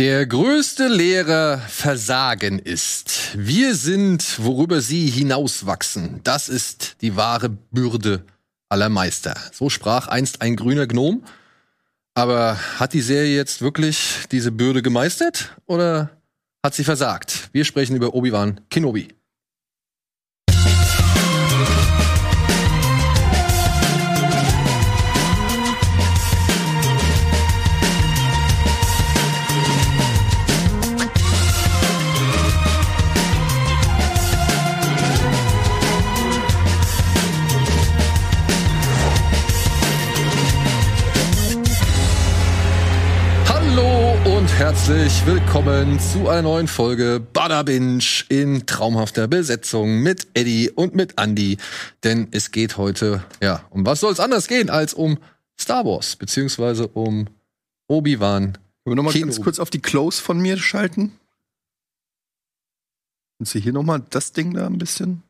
Der größte Lehrer Versagen ist. Wir sind, worüber sie hinauswachsen. Das ist die wahre Bürde aller Meister. So sprach einst ein grüner Gnom. Aber hat die Serie jetzt wirklich diese Bürde gemeistert oder hat sie versagt? Wir sprechen über Obi-Wan Kenobi. Herzlich willkommen zu einer neuen Folge Bada Binge in traumhafter Besetzung mit Eddie und mit Andy. Denn es geht heute, ja, um was soll es anders gehen als um Star Wars, beziehungsweise um Obi-Wan. Können wir noch mal Kino. ganz kurz auf die Close von mir schalten? Und Sie hier noch mal das Ding da ein bisschen?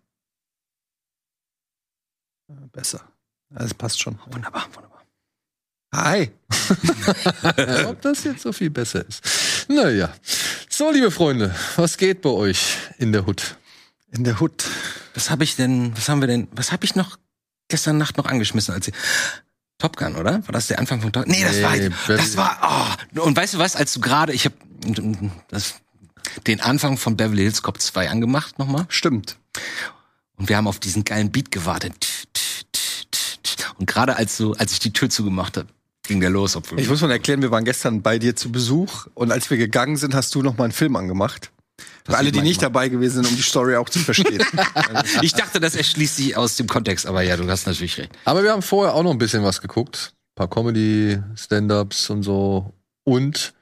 Ja, besser. Das passt schon. Wunderbar, wunderbar. Hi. Ob das jetzt so viel besser ist. Naja. So, liebe Freunde, was geht bei euch in der Hut? In der Hut. Was habe ich denn, was haben wir denn, was habe ich noch gestern Nacht noch angeschmissen, als sie Top Gun, oder? War das der Anfang von Top Gun? Nee, das Nee, war Beverly- das war oh. und weißt du was, als du gerade, ich habe das den Anfang von Beverly Hills Cop 2 angemacht nochmal Stimmt. und wir haben auf diesen geilen Beat gewartet. Und gerade als so als ich die Tür zugemacht habe, ging der los, obwohl Ich muss mal erklären, wir waren gestern bei dir zu Besuch und als wir gegangen sind, hast du noch mal einen Film angemacht. Für alle, die nicht dabei gewesen sind, um die Story auch zu verstehen. ich dachte, das erschließt sich aus dem Kontext, aber ja, du hast natürlich recht. Aber wir haben vorher auch noch ein bisschen was geguckt. Ein paar Comedy, Stand-ups und so. Und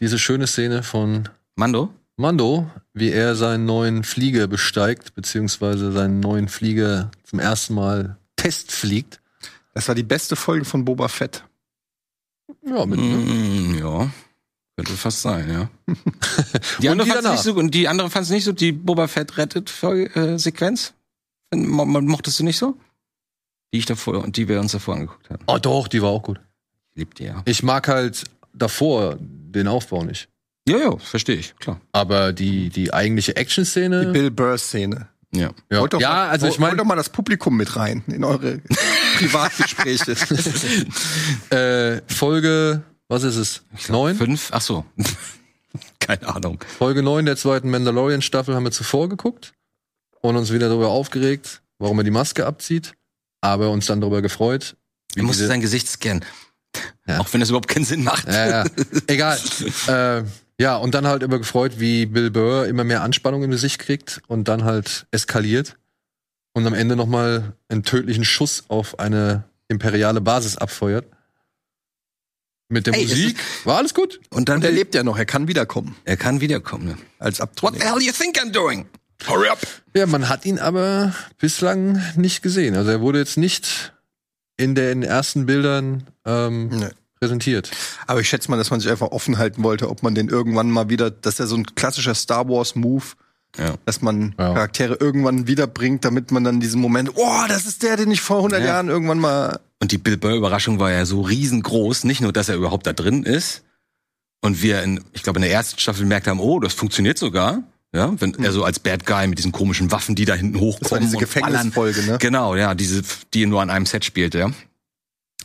diese schöne Szene von Mando? Mando, wie er seinen neuen Flieger besteigt, beziehungsweise seinen neuen Flieger zum ersten Mal testfliegt. Das war die beste Folge von Boba Fett. Ja, mit, Mm, ja. Könnte fast sein, ja. Die andere die fand nicht so und die andere fand es nicht so, die Boba Fett rettet äh, Sequenz. Mo- mo- Mochtest du nicht so? Die ich davor und die wir uns davor angeguckt haben. Oh doch, die war auch gut. Liebt ihr ja. Ich mag halt davor den Aufbau nicht. Ja, ja, verstehe ich, klar. Aber die, die eigentliche Die Action-Szene. Bill Burr-Szene. Ja. Ja, Holt doch ja mal, also ich holt meine, doch mal das Publikum mit rein in eure Privatgespräche. äh, Folge, was ist es? Neun? Fünf? Ach so. Keine Ahnung. Folge 9 der zweiten Mandalorian-Staffel haben wir zuvor geguckt und uns wieder darüber aufgeregt, warum er die Maske abzieht, aber uns dann darüber gefreut. wie Er musste sein Gesicht scannen. Ja. Auch wenn das überhaupt keinen Sinn macht. ja, ja. Egal. äh, ja, und dann halt über gefreut, wie Bill Burr immer mehr Anspannung im Gesicht kriegt und dann halt eskaliert und am Ende nochmal einen tödlichen Schuss auf eine imperiale Basis abfeuert. Mit der Ey, Musik war alles gut. Und dann Und er lebt ja noch, er kann wiederkommen. er kann wiederkommen. Ne? Als What Abtrünniger. the hell you think I'm doing? Hurry up. Ja, man hat ihn aber bislang nicht gesehen. Also er wurde jetzt nicht in den ersten Bildern ähm, Nee. Präsentiert. Aber ich schätze mal, dass man sich einfach offen halten wollte, ob man den irgendwann mal wieder, dass er so ein klassischer Star Wars Move, Ja. dass man Ja. Charaktere irgendwann wiederbringt, damit man dann diesen Moment, oh, das ist der, den ich vor 100 Ja. Jahren irgendwann mal Und die Bill Burr-Überraschung war ja so riesengroß. Nicht nur, dass er überhaupt da drin ist. Und wir, in, ich glaube, in der ersten Staffel gemerkt haben, oh, das funktioniert sogar. Ja, wenn er so als Bad Guy mit diesen komischen Waffen, die da hinten hochkommen. Das war diese. Gefängnisfolge, ne? Genau, ja, diese, die nur an einem Set spielte, ja.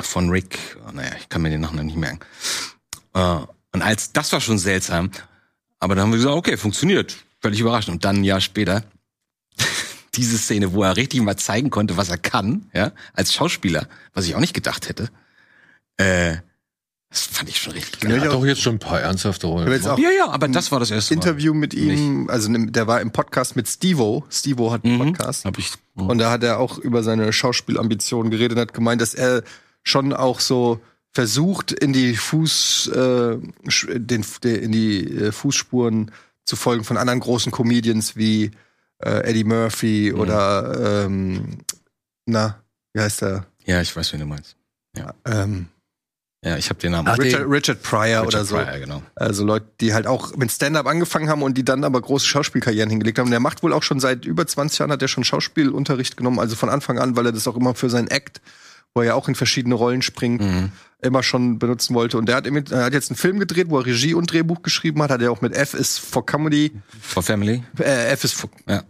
Von Rick, oh, naja, ich kann mir den Nachnamen nicht merken. Äh, und als, das war schon seltsam. Aber dann haben wir gesagt, okay, funktioniert. Völlig überraschend. Und dann ein Jahr später, diese Szene, wo er richtig mal zeigen konnte, was er kann, ja, als Schauspieler, was ich auch nicht gedacht hätte. Äh, das fand ich schon richtig Ja, geil. Er ich hat auch- doch jetzt schon ein paar ernsthafte Rollen. Ja, ja, aber das war das erste Mal. Interview mit ihm, also ne- der war im Podcast mit Stevo. Stevo hat einen Mhm. Podcast. Hab ich, Und da hat er auch über seine Schauspielambitionen geredet und hat gemeint, dass er schon auch so versucht, in die Fuß, äh, den, in die äh, Fußspuren zu folgen von anderen großen Comedians wie äh, Eddie Murphy Mhm. oder ähm, na, wie heißt der? ja, ich weiß, wen du meinst. Ähm, Ja, ich habe den Namen. Ach, Richard, Richard Pryor Richard oder so. Pryor, genau. Also Leute, die halt auch mit Stand-up angefangen haben und die dann aber große Schauspielkarrieren hingelegt haben. Der macht wohl auch schon seit über 20 Jahren hat er schon Schauspielunterricht genommen, also von Anfang an, weil er das auch immer für seinen Act wo er ja auch in verschiedene Rollen springt, Mhm. immer schon benutzen wollte. Und der hat, er hat jetzt einen Film gedreht, wo er Regie und Drehbuch geschrieben hat. Hat er auch mit F is for Comedy, For Family. äh, F is for, Ja.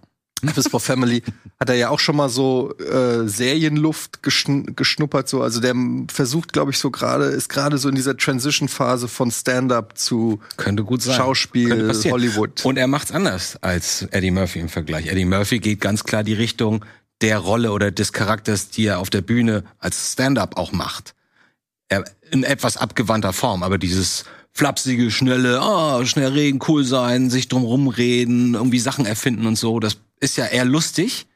F is for Family, hat er ja auch schon mal so äh, Serienluft geschn geschnuppert. So. Also der versucht, glaube ich, so gerade, ist gerade so in dieser Transition-Phase von Stand-up zu Könnte gut sein. Schauspiel. Hollywood. Und er macht's anders als Eddie Murphy im Vergleich. Eddie Murphy geht ganz klar die Richtung der Rolle oder des Charakters, die er auf der Bühne als Stand-up auch macht. Er, in etwas abgewandter Form, aber dieses flapsige, schnelle, ah, schnell reden, cool sein, sich drum rumreden, irgendwie Sachen erfinden und so, das ist ja eher lustig.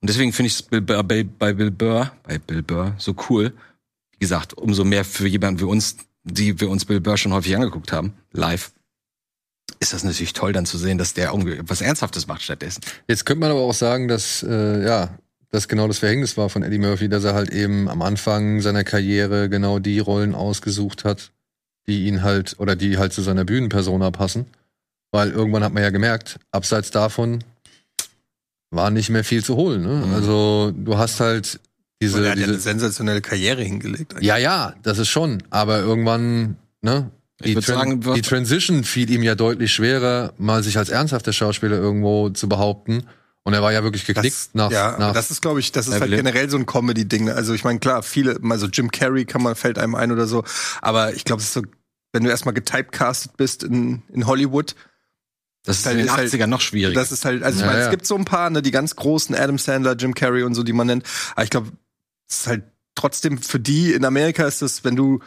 Und deswegen finde ich es bei, bei, bei Bill Burr, bei Bill Burr so cool. Wie gesagt, umso mehr für jemanden wie uns, die wir uns Bill Burr schon häufig angeguckt haben, live ist das natürlich toll, dann zu sehen, dass der irgendwie was Ernsthaftes macht stattdessen. Jetzt könnte man aber auch sagen, dass äh, ja, das genau das Verhängnis war von Eddie Murphy, dass er halt eben am Anfang seiner Karriere genau die Rollen ausgesucht hat, die ihn halt oder die halt zu seiner Bühnenpersona passen, weil irgendwann hat man ja gemerkt, abseits davon war nicht mehr viel zu holen. Ne? Mhm. Also du hast halt diese, Und er hat ja eine diese sensationelle Karriere hingelegt. eigentlich. ja ja, das ist schon, aber irgendwann ne die, Tran sagen, die Transition fiel ihm ja deutlich schwerer, mal sich als ernsthafter Schauspieler irgendwo zu behaupten. Und er war ja wirklich geknickt Das, nach, ja, nach das ist, glaube ich, das ist Ja, halt generell so ein Comedy-Ding. Also ich meine, klar, viele, also Jim Carrey kann man, fällt einem ein oder so, aber ich glaube, es ist so, wenn du erstmal getypecastet bist in, in Hollywood, Das ist Halt in den ist halt- 80ern noch schwieriger. das ist halt, also ich Ja, meine, ja. es gibt so ein paar, ne, die ganz großen, Adam Sandler, Jim Carrey und so, die man nennt, aber ich glaube, es ist halt trotzdem für die in Amerika ist es, wenn du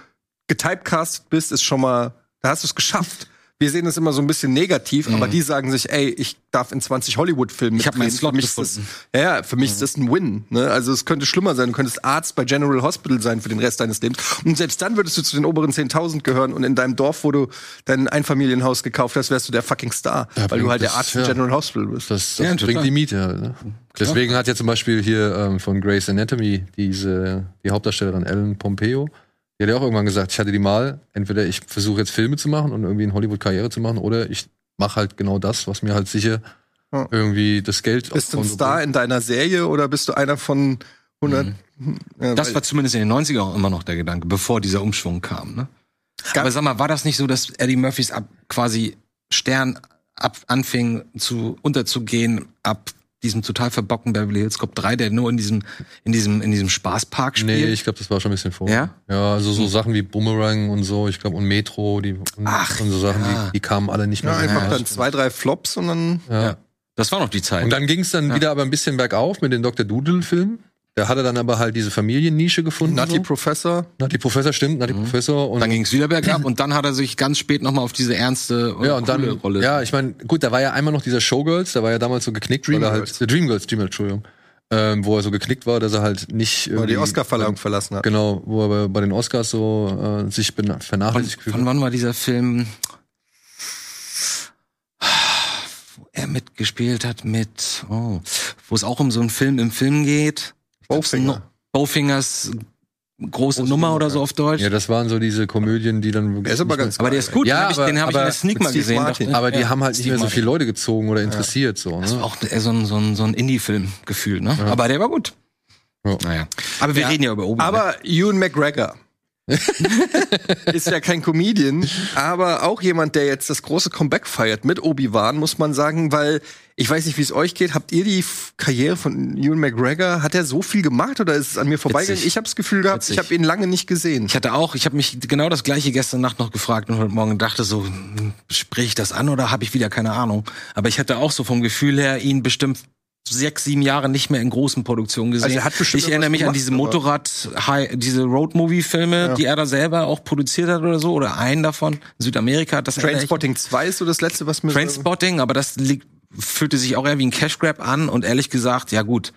getypecastet bist, ist schon mal, da hast du es geschafft. Wir sehen es immer so ein bisschen negativ, aber die sagen sich, ey, ich darf in 20 Hollywood-Filmen Mhm. Ich hab meinen. Slot Für mich ist das, gefunden. ja, ja, für mich ist das ein Win. Ne? Also es könnte schlimmer sein. Du könntest Arzt bei General Hospital sein für den Rest deines Lebens. Und selbst dann würdest du zu den oberen 10.000 gehören und in deinem Dorf, wo du dein Einfamilienhaus gekauft hast, wärst du der fucking Star. Ja, weil du halt der das- Arzt ja. im General Hospital bist. Das, das Ja, bringt total. die Miete halt. Ne? Deswegen hat ja zum Beispiel hier ähm, von Grey's Anatomy diese, die Hauptdarstellerin Ellen Pompeo, die hat ja auch irgendwann gesagt, ich hatte die Mal, entweder ich versuche jetzt Filme zu machen und irgendwie in Hollywood Karriere zu machen, oder ich mache halt genau das, was mir halt sicher Ja. irgendwie das Geld Bist du ein Star bringt. in deiner Serie oder bist du einer von 100? Ja, das war zumindest in den 90er auch immer noch der Gedanke, bevor dieser Umschwung kam. Ne? Aber sag mal, war das nicht so, dass Eddie Murphys ab, quasi Stern ab, anfing zu unterzugehen ab diesem total verbockten Beverly Hills Cop 3, der nur in diesem in diesem in diesem Spaßpark spielt? Nee, ich glaube, das war schon ein bisschen vor. Ja? Ja, also so Sachen wie Boomerang und so, ich glaube, und Metro, die und, Ach, und so Sachen, ja. die, die kamen alle nicht mehr. ja, einfach dann zwei, drei Flops und dann Ja. Ja. Das war noch die Zeit. Und dann ging es dann wieder aber ein bisschen bergauf mit den Dr. Doodle-Filmen. Da hat er dann aber halt diese Familiennische gefunden. Nutty so. Professor. Nutty Professor, stimmt, Nutty Professor. Und dann ging es wieder bergab und dann hat er sich ganz spät noch mal auf diese ernste ja, und dann, Rolle. ja, ich meine, gut, da war ja einmal noch dieser Showgirls, da war ja damals so geknickt, weil er Dreamgirls. halt, äh, Dreamgirls, Dreamgirls, Entschuldigung, ähm, wo er so geknickt war, dass er halt nicht Weil er die Oscarverleihung verlassen hat. Genau, wo er bei- bei den Oscars so äh, sich bena- Von, vernachlässigt gefühlt von wann war dieser Film, wo er mitgespielt hat mit, oh, wo es auch um so einen Film im Film geht? Bowfinger. Bowfingers große, Große Nummer Nummer, oder so ja. auf Deutsch. Ja, das waren so diese Komödien, die dann Der ist aber nicht ganz aber der ist gut, Ja, den habe ich, den hab ich in aber der Sneak mal gesehen. Martin. Aber die ja, haben halt nicht Steve mehr so Martin. viele Leute gezogen oder interessiert so. Das war Ne? auch eher so ein, so ein, so ein Indie-Film gefühl, ne? Aber der war gut. Ja. Naja. Aber wir Ja. reden ja über Obi. Aber Ewan McGregor ist ja kein Comedian, aber auch jemand, der jetzt das große Comeback feiert mit Obi-Wan, muss man sagen, weil ich weiß nicht, wie es euch geht. Habt ihr die Karriere von Ewan McGregor? Hat er so viel gemacht oder ist es an mir vorbeigegangen? Ich habe das Gefühl gehabt, Witzig. ich habe ihn lange nicht gesehen. Ich hatte auch, ich habe mich genau das gleiche gestern Nacht noch gefragt und heute Morgen dachte so, hm, sprich ich das an oder habe ich wieder keine Ahnung? Aber ich hatte auch so vom Gefühl her ihn bestimmt sechs, sieben Jahre nicht mehr in großen Produktionen gesehen. Also er hat bestimmt ich erinnere mich an irgendwas diese gemacht, Motorrad, High- diese Road-Movie-Filme, Ja. die er da selber auch produziert hat oder so, oder einen davon in Südamerika. Das erinnere ich- Trainspotting 2 ist so das letzte, was mir Trainspotting, aber das liegt, fühlte sich auch eher wie ein Cash Grab an und ehrlich gesagt, ja gut.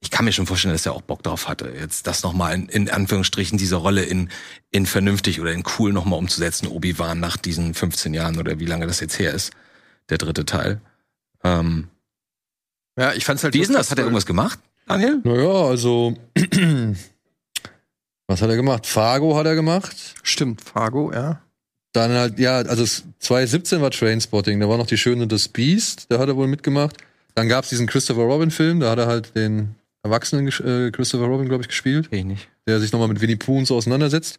Ich kann mir schon vorstellen, dass er auch Bock drauf hatte, jetzt das nochmal in, in Anführungsstrichen diese Rolle in, in vernünftig oder in cool nochmal umzusetzen, Obi-Wan nach diesen 15 Jahren oder wie lange das jetzt her ist, der dritte Teil. Ähm, Ja, ich fand's halt wie ist denn das? Hat er irgendwas gemacht, Daniel? Naja, also was hat er gemacht? Fargo hat er gemacht. Stimmt, Fargo, ja. Dann halt, ja, also es- 2017 war Trainspotting, da war noch die Schöne des Beast, da hat er wohl mitgemacht. Dann gab's diesen Christopher Robin Film, da hat er halt den Erwachsenen äh, Christopher Robin, glaube ich, gespielt, ich nicht. der sich nochmal mit Winnie Pooh und so auseinandersetzt.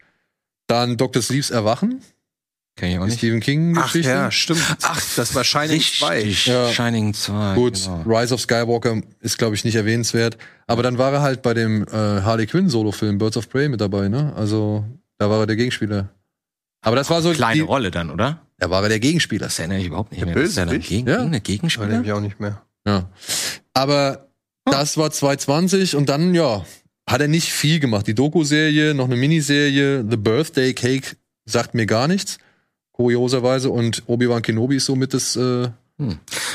Dann Dr. Sleeps Erwachen, Kenn ich auch die nicht. Stephen King Ach Geschichte. ja, stimmt. Ach, das war Shining 2. Richtig. Ja. Shining 2. Gut, Genau. Rise of Skywalker ist, glaube ich, nicht erwähnenswert. Aber dann war er halt bei dem äh, Harley Quinn Solo-Film Birds of Prey mit dabei, ne? Also, da war er der Gegenspieler. Aber das war so Kleine die, Rolle dann, oder? Da war er der Gegenspieler. Das erinnere ich überhaupt nicht Der mehr. Das ist ja dann gegen, Ja. Gegenspieler. ich auch nicht mehr. Ja. Aber das war 2020 und dann, ja, hat er nicht viel gemacht. Die Doku-Serie, noch eine Miniserie, The Birthday Cake sagt mir gar nichts. Kurioserweise. Und Obi-Wan Kenobi ist somit das äh,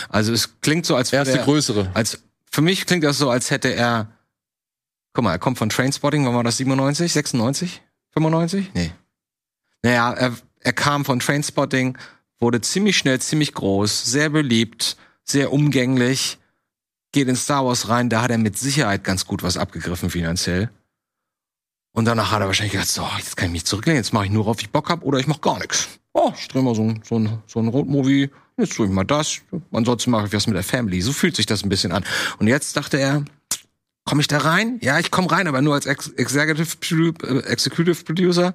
Also es klingt so, als wäre erste er- größere. als für mich klingt das so, als hätte er Guck mal, er kommt von Trainspotting, wann war das 97, 96, 95? Nee. Naja, er, er kam von Trainspotting, wurde ziemlich schnell ziemlich groß, sehr beliebt, sehr umgänglich, geht in Star Wars rein, da hat er mit Sicherheit ganz gut was abgegriffen finanziell. Und danach hat er wahrscheinlich gedacht, so, jetzt kann ich mich zurücklehnen, jetzt mache ich nur, worauf ich Bock hab oder ich mache gar nichts. Oh, ich drehe mal so ein, so ein, so ein Roadmovie, jetzt tue ich mal das, ansonsten mache ich was mit der Family. So fühlt sich das ein bisschen an. Und jetzt dachte er, komme ich da rein? Ja, ich komme rein, aber nur als Ex Executive, äh, Executive Producer.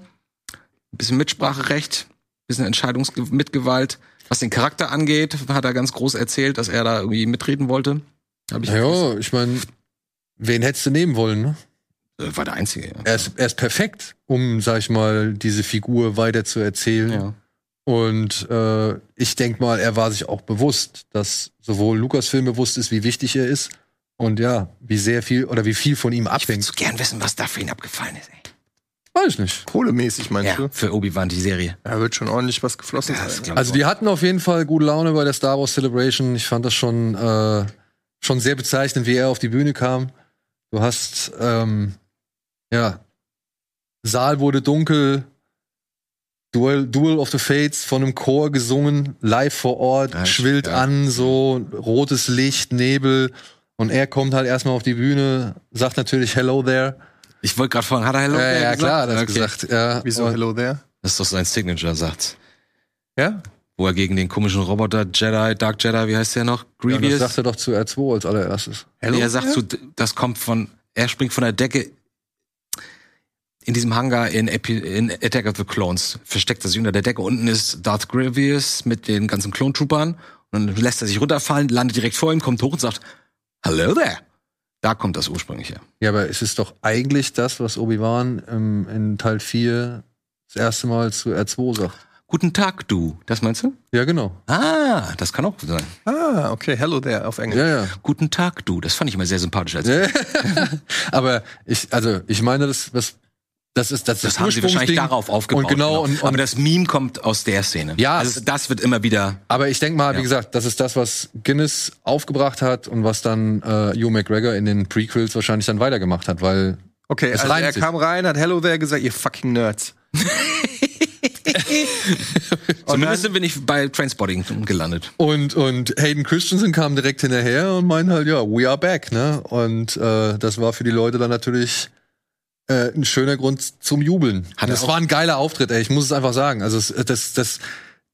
Ein bisschen Mitspracherecht, ein bisschen Entscheidungsmitgewalt. Was den Charakter angeht, hat er ganz groß erzählt, dass er da irgendwie mitreden wollte. Hab ich Ja, ich meine, wen hättest du nehmen wollen, ne? Äh, War der Einzige, ja. Er ist, er ist perfekt, um, sag ich mal, diese Figur weiter zu erzählen. ja. Und äh, ich denk mal, er war sich auch bewusst, dass sowohl Lukas-Film bewusst ist, wie wichtig er ist. Und ja, wie sehr viel oder wie viel von ihm Ich würde abhängt. so gern wissen, was da für ihn abgefallen ist, ey. Weiß ich nicht. Kohlemäßig meinst Ja, du? für Obi-Wan die Serie. Da wird schon ordentlich was geflossen Das sein. glaub Also die hatten auf jeden Fall gute Laune bei der Star Wars Celebration. Ich fand das schon, äh, schon sehr bezeichnend, wie er auf die Bühne kam. Du hast, ähm, ja, Saal wurde dunkel, Duel, Duel of the Fates von einem Chor gesungen, live vor Ort, Ja, schwillt ja. an, so rotes Licht, Nebel. Und er kommt halt erstmal auf die Bühne, sagt natürlich Hello there. Ich wollte gerade fragen, hat er Hello ja, There ja, gesagt? klar, hat er das Okay. gesagt. Ja, Wieso und- Hello there? Das ist doch sein Signature-Satz. Ja? Wo er gegen den komischen Roboter Jedi, Dark Jedi, wie heißt der noch? Ja, und das Grievous. sagt er doch zu R2 als allererstes. Nee, er sagt so, das kommt von, er springt von der Decke in diesem Hangar in, Epi, in Attack of the Clones. Versteckt er sich unter der Decke. Unten ist Darth Grievous mit den ganzen Clone-Troopern. Und dann lässt er sich runterfallen, landet direkt vor ihm, kommt hoch und sagt, Hello there. Da kommt das ursprünglich her. Ja, aber es ist doch eigentlich das, was Obi-Wan ähm, in Teil 4 das erste Mal zu R2 sagt. Guten Tag, du. Das meinst du? Ja, genau. Ah, das kann auch sein. Ah, okay, Hello there auf Englisch. Ja, ja. Guten Tag, du. Das fand ich immer sehr sympathisch. Als aber ich, also, ich meine, das, das, das ist das, das haben sie wahrscheinlich Ursprungsding. darauf aufgebaut. Und genau, und, und Aber das Meme kommt aus der Szene. Ja, Also das wird immer wieder. Aber ich denke mal, Ja. wie gesagt, das ist das, was Guinness aufgebracht hat und was dann äh, Hugh McGregor in den Prequels wahrscheinlich dann weitergemacht hat, weil Okay, Es also er sich. kam rein, hat Hello there gesagt, ihr fucking Nerds. Zumindest sind wir nicht bei Trainspotting gelandet. und und Hayden Christensen kam direkt hinterher und meinte halt, ja, we are back, ne? Und äh, das war für die Leute dann natürlich äh, ein schöner Grund zum Jubeln. Hat das war ein geiler Auftritt, ey. Ich muss es einfach sagen. Also es, das, das,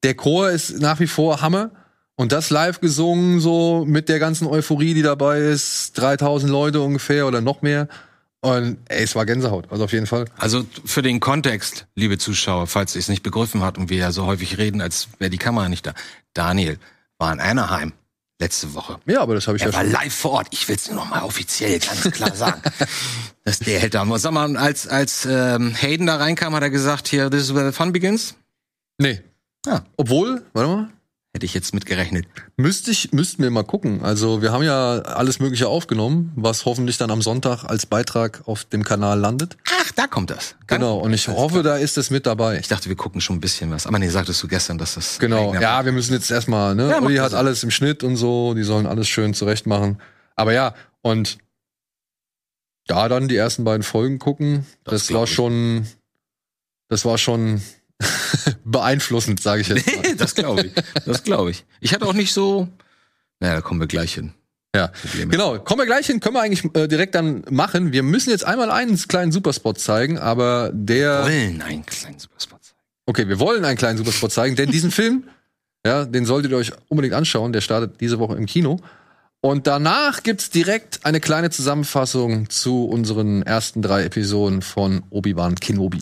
der Chor ist nach wie vor Hammer. Und das live gesungen, so mit der ganzen Euphorie, die dabei ist, 3000 Leute ungefähr oder noch mehr. Und ey, es war Gänsehaut, also auf jeden Fall. Also für den Kontext, liebe Zuschauer, falls ihr es nicht begriffen habt und wir ja so häufig reden, als wäre die Kamera nicht da. Daniel war in Anaheim letzte Woche. Ja, aber das habe ich Er ja war schon. live vor Ort. Ich will es nur noch mal offiziell ganz klar sagen. dass der hält da. Sag mal, als, als ähm, Hayden da reinkam, hat er gesagt, hier, this is where the fun begins. Nee. Ah. Obwohl, warte mal, Hätte ich jetzt mitgerechnet. müsste ich, müssten wir mal gucken. Also wir haben ja alles Mögliche aufgenommen, was hoffentlich dann am Sonntag als Beitrag auf dem Kanal landet. Ach, da kommt das. Genau. Und ich hoffe, da ist es mit dabei. Ich dachte, wir gucken schon ein bisschen was. Aber nee, sagtest du gestern, dass das. Genau. Ja, wir müssen jetzt erstmal, ne? Ja, Uli hat alles im Schnitt und so, die sollen alles schön zurecht machen. Aber ja, und da dann die ersten beiden Folgen gucken, Das das, war schon, das war schon beeinflussend, sage ich jetzt. das glaube ich. Das glaube ich. Ich hatte auch nicht so. Naja, da kommen wir gleich hin. Ja, Probleme. genau. Kommen wir gleich hin, können wir eigentlich äh, direkt dann machen. Wir müssen jetzt einmal einen kleinen Superspot zeigen, aber der, Wollen einen kleinen Superspot sein. okay, wir wollen einen kleinen Superspot zeigen, denn diesen Film, ja, den solltet ihr euch unbedingt anschauen. Der startet diese Woche im Kino. Und danach gibt's direkt eine kleine Zusammenfassung zu unseren ersten drei Episoden von Obi-Wan Kenobi.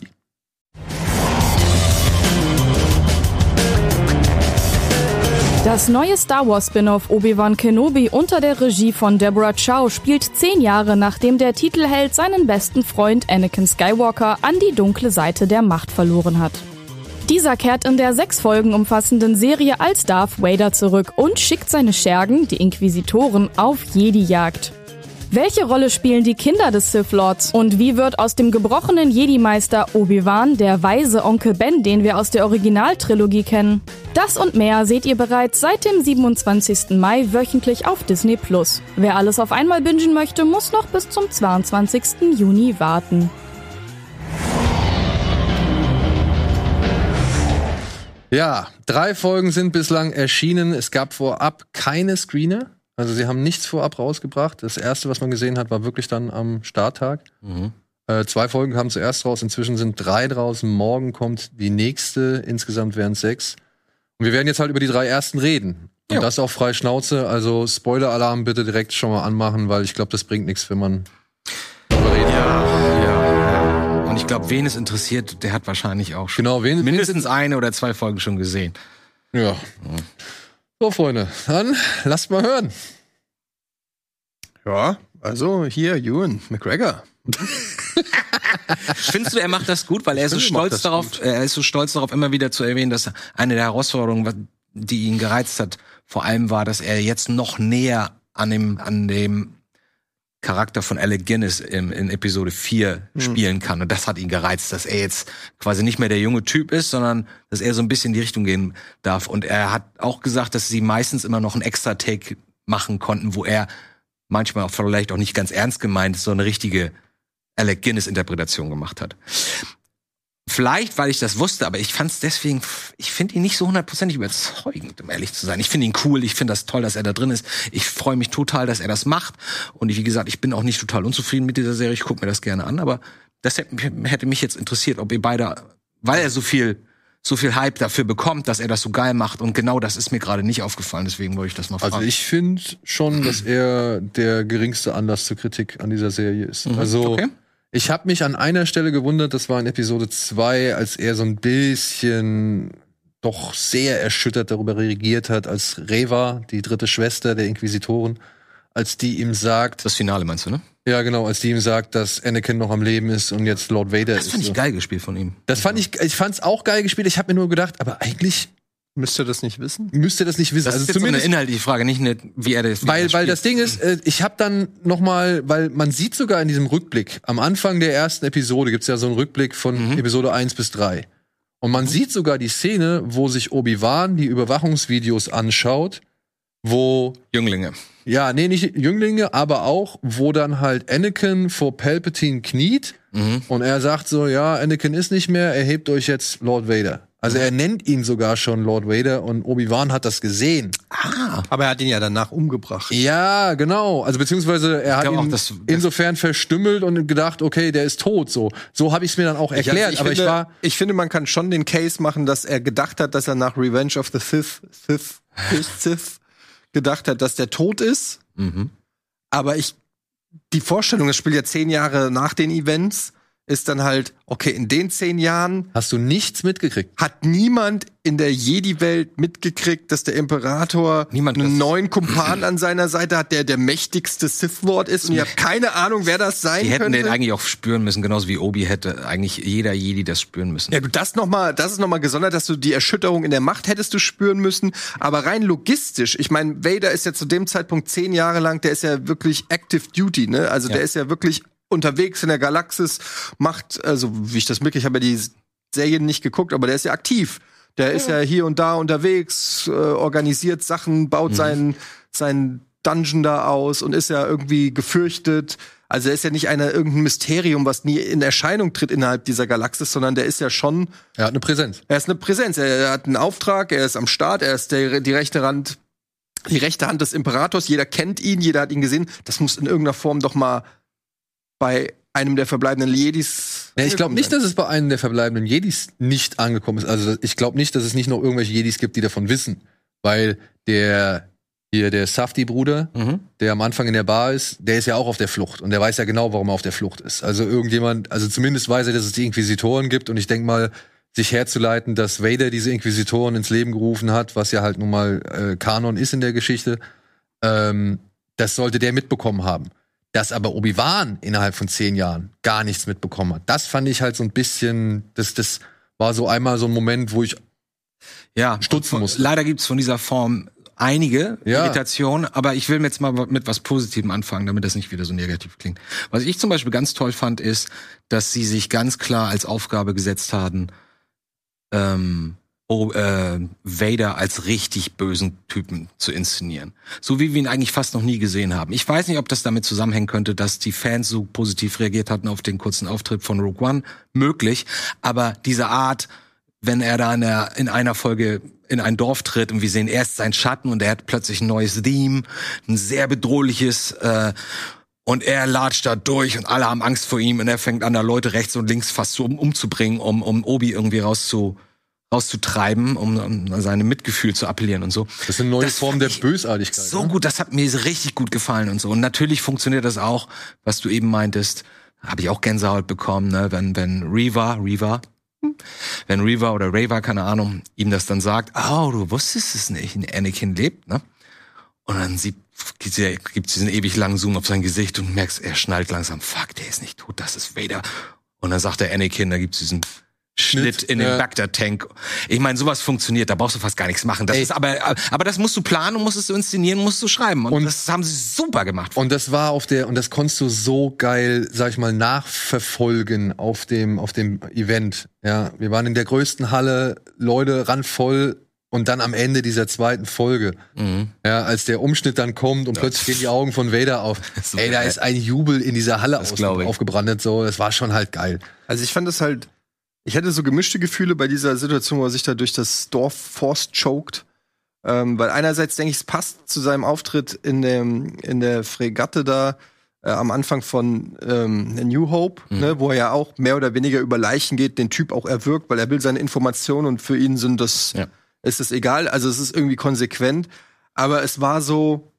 Das neue Star Wars Spin-off Obi-Wan Kenobi unter der Regie von Deborah Chow spielt zehn Jahre nachdem der Titelheld seinen besten Freund Anakin Skywalker an die dunkle Seite der Macht verloren hat. Dieser kehrt in der sechs Folgen umfassenden Serie als Darth Vader zurück und schickt seine Schergen, die Inquisitoren, auf Jedi-Jagd. Welche Rolle spielen die Kinder des Sith Lords und wie wird aus dem gebrochenen Jedi-Meister Obi-Wan der weise Onkel Ben, den wir aus der Originaltrilogie kennen? Das und mehr seht ihr bereits seit dem 27. Mai wöchentlich auf Disney Plus. Wer alles auf einmal bingen möchte, muss noch bis zum 22. Juni warten. Ja, drei Folgen sind bislang erschienen. Es gab vorab keine Screener. Also sie haben nichts vorab rausgebracht. Das erste, was man gesehen hat, war wirklich dann am Starttag. Mhm. Äh, zwei Folgen kamen zuerst raus, inzwischen sind drei draußen. Morgen kommt die nächste, insgesamt wären es sechs. Und wir werden jetzt halt über die drei ersten reden. Und Ja. das auch frei Schnauze. Also Spoiler-Alarm bitte direkt schon mal anmachen, weil ich glaube, das bringt nichts, wenn man darüber redet. Ja, ja. Und ich glaube, wen es interessiert, der hat wahrscheinlich auch schon Genau, wen, mindestens eine oder zwei Folgen schon gesehen. Ja. So, Freunde, dann lasst mal hören. Ja, also hier, Ewan McGregor. Findest du, er macht das gut, weil er so er macht stolz das darauf, gut. er ist so stolz darauf, immer wieder zu erwähnen, dass eine der Herausforderungen, die ihn gereizt hat, vor allem war, dass er jetzt noch näher an dem, an dem Charakter von Alec Guinness im, in Episode 4 Hm. spielen kann. Und das hat ihn gereizt, dass er jetzt quasi nicht mehr der junge Typ ist, sondern dass er so ein bisschen in die Richtung gehen darf. Und er hat auch gesagt, dass sie meistens immer noch einen extra Take machen konnten, wo er manchmal auch vielleicht auch nicht ganz ernst gemeint so eine richtige Alec Guinness-Interpretation gemacht hat. Vielleicht, weil ich das wusste, aber ich fand es deswegen, ich finde ihn nicht so hundertprozentig überzeugend, um ehrlich zu sein. Ich finde ihn cool, ich finde das toll, dass er da drin ist. Ich freue mich total, dass er das macht. Und ich, wie gesagt, ich bin auch nicht total unzufrieden mit dieser Serie. Ich gucke mir das gerne an, aber das hätte, mich jetzt interessiert, ob ihr beide, weil er so viel, so viel Hype dafür bekommt, dass er das so geil macht. Und genau das ist mir gerade nicht aufgefallen, deswegen wollte ich das mal fragen. Also ich finde schon, dass er der geringste Anlass zur Kritik an dieser Serie ist. Also Mhm. okay. Ich habe mich an einer Stelle gewundert, das war in Episode 2, als er so ein bisschen doch sehr erschüttert darüber reagiert hat, als Reva, die dritte Schwester der Inquisitoren, als die ihm sagt, das Finale meinst du, ne? ja genau, als die ihm sagt, dass Anakin noch am Leben ist und jetzt Lord Vader Das ist. fand ich so. geil gespielt von ihm. Das fand ich, ich fand's auch geil gespielt. Ich habe mir nur gedacht, aber eigentlich Müsst ihr das nicht wissen? müsste das nicht wissen. Das also ist jetzt so eine zumindest inhaltliche Frage, nicht eine, wie er das Weil, weil das Ding ist, äh, ich habe dann noch mal, weil man sieht sogar in diesem Rückblick, am Anfang der ersten Episode gibt's ja so einen Rückblick von Mhm. Episode 1 bis 3. Und man sieht sogar die Szene, wo sich Obi-Wan die Überwachungsvideos anschaut, wo, Jünglinge. ja, nee, nicht Jünglinge, aber auch, wo dann halt Anakin vor Palpatine kniet Mhm. und er sagt so, ja, Anakin ist nicht mehr, erhebt euch jetzt Lord Vader. Also er nennt ihn sogar schon Lord Vader und Obi-Wan hat das gesehen. Ah. Aber er hat ihn ja danach umgebracht. Ja, genau. Also beziehungsweise er hat ihn auch, das- das- insofern verstümmelt und gedacht, okay, der ist tot. So, so habe ich es mir dann auch erklärt. ich, aber finde, ich war ich finde, man kann schon den Case machen, dass er gedacht hat, dass er nach Revenge of the Sith, Sith, Sith, Sith gedacht hat, dass der tot ist. Mhm. Aber ich, die Vorstellung, das spielt ja zehn Jahre nach den Events, ist dann halt, okay, in den zehn Jahren hast du nichts mitgekriegt. hat niemand in der Jedi-Welt mitgekriegt, dass der Imperator Niemand einen neuen Kumpan an seiner Seite hat, der der mächtigste Sith-Lord ist. Und ihr habt keine Ahnung, wer das sein Die hätten könnte. den eigentlich auch spüren müssen, genauso wie Obi hätte eigentlich jeder Jedi das spüren müssen. Ja, gut, das noch mal, das ist noch mal gesondert, dass du die Erschütterung in der Macht hättest du spüren müssen. Aber rein logistisch, ich meine, Vader ist ja zu dem Zeitpunkt zehn Jahre lang, der ist ja wirklich Active Duty, ne? Also der Ja. ist ja wirklich unterwegs in der Galaxis, macht, also wie ich das mitgekriege, ich habe ja die Serien nicht geguckt, aber der ist ja aktiv. Der ist ja hier und da unterwegs, äh, organisiert Sachen, baut seinen, seinen Dungeon da aus und ist ja irgendwie gefürchtet. Also er ist ja nicht einer irgendein Mysterium, was nie in Erscheinung tritt innerhalb dieser Galaxis, sondern der ist ja schon, Er hat eine Präsenz. er ist eine Präsenz. Er hat einen Auftrag, er ist am Start, er ist der, die rechte Hand, die rechte Hand des Imperators. Jeder kennt ihn, jeder hat ihn gesehen. Das muss in irgendeiner Form doch mal bei einem der verbleibenden Jedis. Ja, ich glaube nicht, dass es bei einem der verbleibenden Jedis nicht angekommen ist. Also ich glaube nicht, dass es nicht noch irgendwelche Jedis gibt, die davon wissen. Weil der hier der Safti-Bruder, Mhm. der am Anfang in der Bar ist, der ist ja auch auf der Flucht und der weiß ja genau, warum er auf der Flucht ist. Also irgendjemand, also zumindest weiß er, dass es die Inquisitoren gibt und ich denke mal, sich herzuleiten, dass Vader diese Inquisitoren ins Leben gerufen hat, was ja halt nun mal äh, Kanon ist in der Geschichte, ähm, das sollte der mitbekommen haben. Dass aber Obi-Wan innerhalb von zehn Jahren gar nichts mitbekommen hat, das fand ich halt so ein bisschen, das, das war so einmal so ein Moment, wo ich Ja, Stutzen und muss. Leider gibt's von dieser Form einige Ja. Irritationen, aber ich will jetzt mal mit was Positivem anfangen, damit das nicht wieder so negativ klingt. Was ich zum Beispiel ganz toll fand, ist, dass sie sich ganz klar als Aufgabe gesetzt haben, ähm, oh, äh, Vader als richtig bösen Typen zu inszenieren. So wie wir ihn eigentlich fast noch nie gesehen haben. Ich weiß nicht, ob das damit zusammenhängen könnte, dass die Fans so positiv reagiert hatten auf den kurzen Auftritt von Rogue One. Möglich. Aber diese Art, wenn er da in, der, in einer Folge in ein Dorf tritt und wir sehen erst seinen Schatten und er hat plötzlich ein neues Theme, ein sehr bedrohliches, äh, und er latscht da durch und alle haben Angst vor ihm und er fängt an, da Leute rechts und links fast so um, umzubringen, um, um Obi irgendwie rauszu, rauszutreiben, um, um seine Mitgefühl zu appellieren und so. Das ist eine neue Das Form der Bösartigkeit. So ne? gut, das hat mir richtig gut gefallen und so. Und natürlich funktioniert das auch, was du eben meintest, habe ich auch Gänsehaut bekommen, ne? wenn, wenn Reva, Reva, hm, wenn Reva oder Reva, keine Ahnung, ihm das dann sagt, oh, du wusstest es nicht, Anakin lebt, ne? Und dann sieht, gibt's diesen ewig langen Zoom auf sein Gesicht und merkst, er schnallt langsam, fuck, der ist nicht tot, das ist Vader. Und dann sagt der Anakin, da gibt's diesen Schnitt in den ja. Bagdad-Tank. Ich meine, sowas funktioniert, da brauchst du fast gar nichts machen. Das Ey. ist aber, aber das musst du planen und musst es so inszenieren, musst du schreiben. Und, Und- das haben sie super gemacht. Und das war auf der, und das konntest du so geil, sag ich mal, nachverfolgen auf dem, auf dem Event. Ja, wir waren in der größten Halle, Leute randvoll und dann am Ende dieser zweiten Folge. Mhm. Ja, als der Umschnitt dann kommt und plötzlich gehen die Augen von Vader auf. Ey, da ist ein Jubel in dieser Halle aufgebrannt, so. Das war schon halt geil. Also ich fand das halt, ich hatte so gemischte Gefühle bei dieser Situation, wo er sich da durch das Dorf forst choked. Ähm, weil einerseits denke ich, es passt zu seinem Auftritt in, dem, in der Fregatte da äh, am Anfang von ähm, New Hope, ne, wo er ja auch mehr oder weniger über Leichen geht, den Typ auch erwürgt, weil er will seine Informationen und für ihn sind das, Ja. ist es egal. Also es ist irgendwie konsequent. Aber es war so,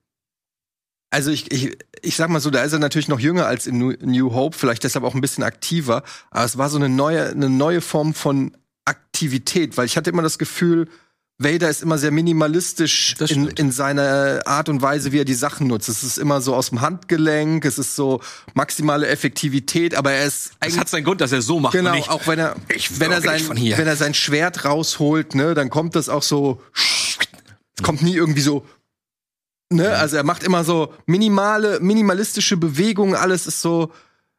also ich, ich, ich sag mal so, da ist er natürlich noch jünger als in New, Hope, vielleicht deshalb auch ein bisschen aktiver, aber es war so eine neue, eine neue Form von Aktivität, weil ich hatte immer das Gefühl, Vader ist immer sehr minimalistisch in, in seiner Art und Weise, wie er die Sachen nutzt. Es ist immer so aus dem Handgelenk, es ist so maximale Effektivität, aber er ist Es eigentlich hat seinen Grund, dass er so macht. Genau, nicht, auch wenn er, Ich wenn er sein, wenn er sein Schwert rausholt, ne, dann kommt das auch so, es kommt nie irgendwie so, ne, also er macht immer so minimale, minimalistische Bewegungen, alles ist so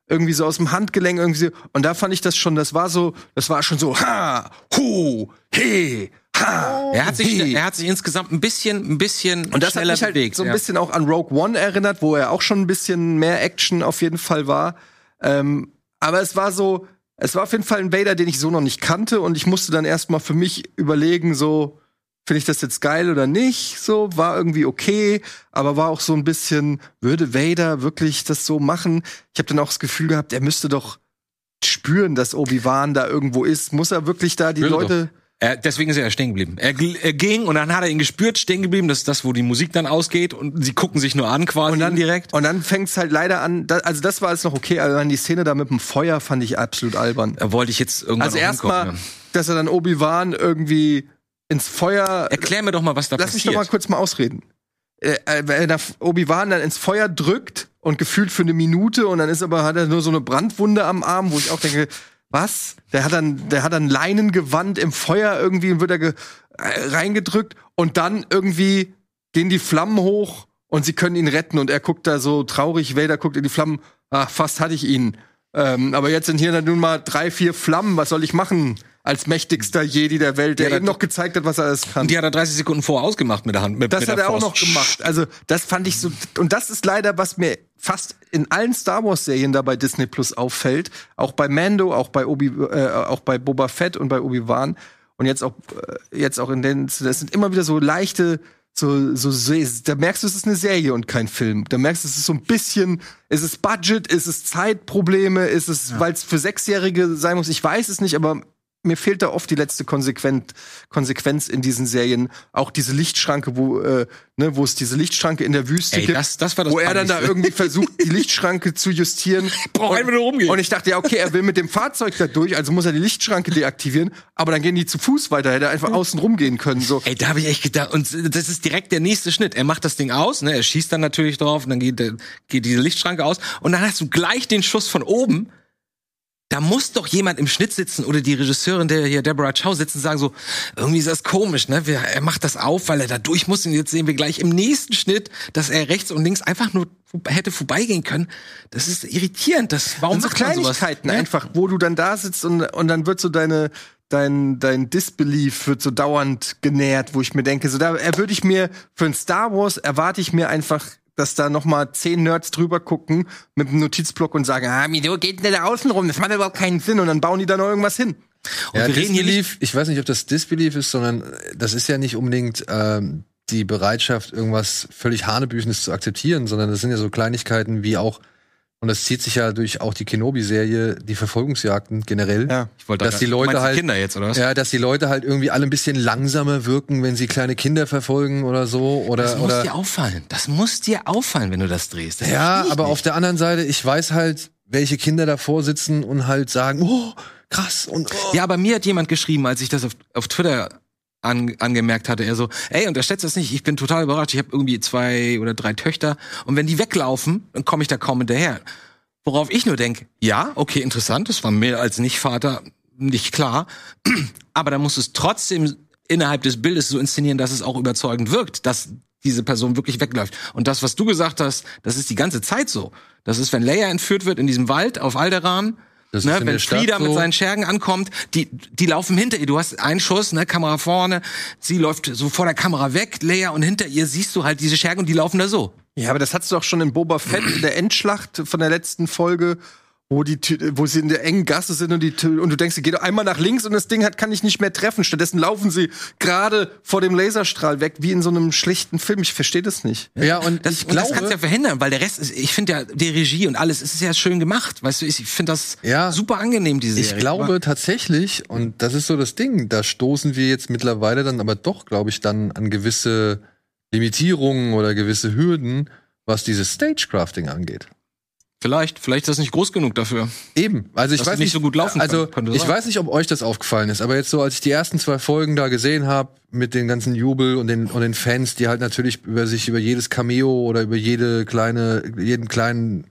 irgendwie so aus dem Handgelenk irgendwie so, und da fand ich das schon, das war so, das war schon so, ha, hu, he, ha. er hat sich, he. er hat sich insgesamt ein bisschen, ein bisschen Und das hat schneller mich halt bewegt. so ein ja. bisschen auch an Rogue One erinnert, wo er auch schon ein bisschen mehr Action auf jeden Fall war. Ähm, aber es war so, es war auf jeden Fall ein Vader, den ich so noch nicht kannte und ich musste dann erstmal für mich überlegen, so, finde ich das jetzt geil oder nicht? So, war irgendwie okay, aber war auch so ein bisschen, würde Vader wirklich das so machen? Ich habe dann auch das Gefühl gehabt, er müsste doch spüren, dass Obi-Wan da irgendwo ist. Muss er wirklich da die er Leute. Er, deswegen ist er ja stehen geblieben. Er, er ging und dann hat er ihn gespürt, stehen geblieben. Das ist das, wo die Musik dann ausgeht und sie gucken sich nur an quasi Und dann direkt. Und dann fängt's halt leider an. Da, also das war alles noch okay, aber dann die Szene da mit dem Feuer fand ich absolut albern. Da wollte ich jetzt irgendwann Also erstmal, dass er dann Obi-Wan irgendwie ins Feuer. Erklär mir doch mal, was da Lass mich passiert. doch mal kurz mal ausreden. Äh, äh, wenn Obi-Wan dann ins Feuer drückt und gefühlt für eine Minute und dann ist aber hat er nur so eine Brandwunde am Arm, wo ich auch denke, was? Der hat dann, der hat dann Leinengewand im Feuer irgendwie und wird da äh, reingedrückt und dann irgendwie gehen die Flammen hoch und sie können ihn retten und er guckt da so traurig, Vader guckt in die Flammen, ach, fast hatte ich ihn. Ähm, aber jetzt sind hier dann nun mal drei, vier Flammen, was soll ich machen? Als mächtigster Jedi der Welt, der Ja, eben noch gezeigt hat, was er alles kann. Und die hat er 30 Sekunden vorher ausgemacht mit der Hand. Mit, Das mit hat der er auch Faust. noch gemacht. Also, das fand ich so. Und das ist leider, was mir fast in allen Star Wars Serien da bei Disney Plus auffällt. Auch bei Mando, auch bei Obi, äh, auch bei Boba Fett und bei Obi Wan. Und jetzt auch, äh, jetzt auch in den, das sind immer wieder so leichte, so, so, da merkst du, es ist eine Serie und kein Film. Da merkst du, es ist so ein bisschen, ist es Budget, ist es Zeitprobleme, ist es, weil es für Sechsjährige sein muss, ich weiß es nicht, aber mir fehlt da oft die letzte Konsequent, Konsequenz in diesen Serien. Auch diese Lichtschranke, wo, äh, ne, wo es diese Lichtschranke in der Wüste Ey, gibt. das- das war das wo er dann da irgendwie versucht, die Lichtschranke zu justieren. brauch und, einfach nur rumgehen. Und ich dachte, ja, okay, er will mit dem Fahrzeug da durch, also muss er die Lichtschranke deaktivieren. Aber dann gehen die zu Fuß weiter, hätte er einfach außen rumgehen können. So. Ey, da habe ich echt gedacht, und das ist direkt der nächste Schnitt. Er macht das Ding aus, ne, er schießt dann natürlich drauf, und dann geht, geht diese Lichtschranke aus, und dann hast du gleich den Schuss von oben. Da muss doch jemand im Schnitt sitzen oder die Regisseurin, der hier Deborah Chow sitzen, und sagen so, irgendwie ist das komisch, ne? Er macht das auf, weil er da durch muss, und jetzt sehen wir gleich im nächsten Schnitt, dass er rechts und links einfach nur hätte vorbeigehen können. Das ist irritierend. Das, warum so macht man sowas? Kleinigkeiten Ne? einfach, wo du dann da sitzt und, und dann wird so deine dein dein Disbelief wird so dauernd genährt, wo ich mir denke, so da würde ich mir für ein Star Wars erwarte ich mir einfach dass da noch mal zehn Nerds drüber gucken mit einem Notizblock und sagen, ah, wieso geht denn da außen rum? Das macht überhaupt keinen Sinn. Und dann bauen die da noch irgendwas hin. Ja, wir reden hier Disbelief, ich weiß nicht, ob das Disbelief ist, sondern das ist ja nicht unbedingt ähm, die Bereitschaft, irgendwas völlig Hanebüchenes zu akzeptieren, sondern das sind ja so Kleinigkeiten wie auch, und das zieht sich ja durch auch die Kenobi-Serie, die Verfolgungsjagden generell. Ja. Ich wollte dass die Leute halt Kinder jetzt, oder was? Ja, dass die Leute halt irgendwie alle ein bisschen langsamer wirken, wenn sie kleine Kinder verfolgen oder so. Oder, Das muss oder dir auffallen. Das muss dir auffallen, wenn du das drehst. Das ja, aber nicht. auf der anderen Seite, ich weiß halt, welche Kinder davor sitzen und halt sagen, oh, krass und oh. Ja, aber mir hat jemand geschrieben, als ich das auf, auf Twitter an, angemerkt hatte, er so, ey, unterschätzt das nicht, ich bin total überrascht, ich habe irgendwie zwei oder drei Töchter und wenn die weglaufen, dann komme ich da kaum hinterher. Worauf ich nur denke, ja, okay, interessant, das war mir als Nicht-Vater nicht klar, aber dann musst du es trotzdem innerhalb des Bildes so inszenieren, dass es auch überzeugend wirkt, dass diese Person wirklich wegläuft. Und das, was du gesagt hast, das ist die ganze Zeit so. Das ist, wenn Leia entführt wird in diesem Wald auf ist ne, in wenn Frieda mit so. seinen Schergen ankommt, die, die laufen hinter ihr. Du hast einen Schuss, ne, Kamera vorne, sie läuft so vor der Kamera weg, Leia, und hinter ihr siehst du halt diese Schergen und die laufen da so. Ja, aber das hattest du auch schon in Boba Fett in der Endschlacht von der letzten Folge, wo die wo sie in der engen Gasse sind und die und du denkst, sie geht einmal nach links und das Ding hat kann ich nicht mehr treffen. Stattdessen laufen sie gerade vor dem Laserstrahl weg, wie in so einem schlichten Film. Ich verstehe das nicht. ja, und Das, ich und das glaube, kannst du ja verhindern, weil der Rest ist, ich finde ja, die Regie und alles, es ist ja schön gemacht. Weißt du, ich finde das Ja. super angenehm, diese Ich Serie. glaube Aber- tatsächlich, und das ist so das Ding, da stoßen wir jetzt mittlerweile dann aber doch, glaube ich, dann an gewisse Limitierungen oder gewisse Hürden, was dieses Stagecrafting angeht. Vielleicht, vielleicht ist das nicht groß genug dafür. Eben, also ich weiß nicht so gut laufen Also kann, ich sein. weiß nicht, ob euch das aufgefallen ist, aber jetzt so, als ich die ersten zwei Folgen da gesehen habe mit den ganzen Jubel und den und den Fans, die halt natürlich über sich über jedes Cameo oder über jede kleine jeden kleinen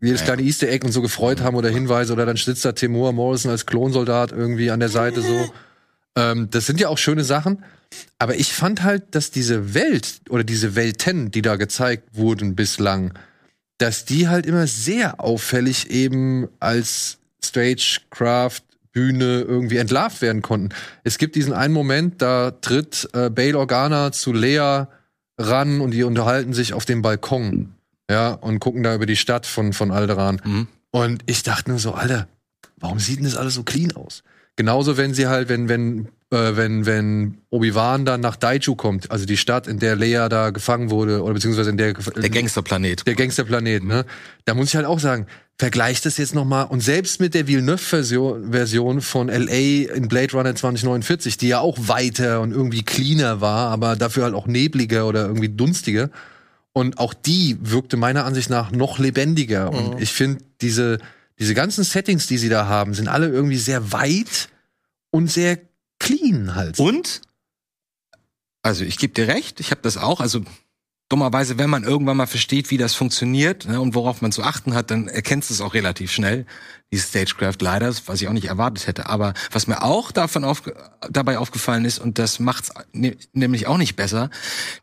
jedes kleine Easter Egg und so gefreut haben oder Hinweise oder dann sitzt da Timur Morrison als Klonsoldat irgendwie an der Seite so. Ähm, das sind ja auch schöne Sachen. Aber ich fand halt, dass diese Welt oder diese Welten, die da gezeigt wurden bislang, dass die halt immer sehr auffällig eben als Stagecraft Bühne irgendwie entlarvt werden konnten. Es gibt diesen einen Moment, da tritt äh, Bail Organa zu Lea ran und die unterhalten sich auf dem Balkon, ja, und gucken da über die Stadt von, von Alderan. Mhm. Und ich dachte nur so, Alter, warum sieht denn das alles so clean aus? Genauso, wenn sie halt, wenn, wenn, äh, wenn, wenn Obi-Wan dann nach Daiju kommt, also die Stadt, in der Leia da gefangen wurde, oder beziehungsweise in der Der Gangsterplanet. der Gangsterplanet, ne? Da muss ich halt auch sagen, vergleich das jetzt noch mal und selbst mit der Villeneuve-Version Version von LA in Blade Runner 2049, die ja auch weiter und irgendwie cleaner war, aber dafür halt auch nebliger oder irgendwie dunstiger. Und auch die wirkte meiner Ansicht nach noch lebendiger. Und ich finde, diese, diese ganzen Settings, die sie da haben, sind alle irgendwie sehr weit und sehr clean halt. Und, also ich gebe dir recht, ich habe das auch, also dummerweise, wenn man irgendwann mal versteht, wie das funktioniert ne, und worauf man zu achten hat, dann erkennst du es auch relativ schnell, die Stagecraft leider, was ich auch nicht erwartet hätte. Aber was mir auch davon auf, dabei aufgefallen ist, und das macht's ne, nämlich auch nicht besser,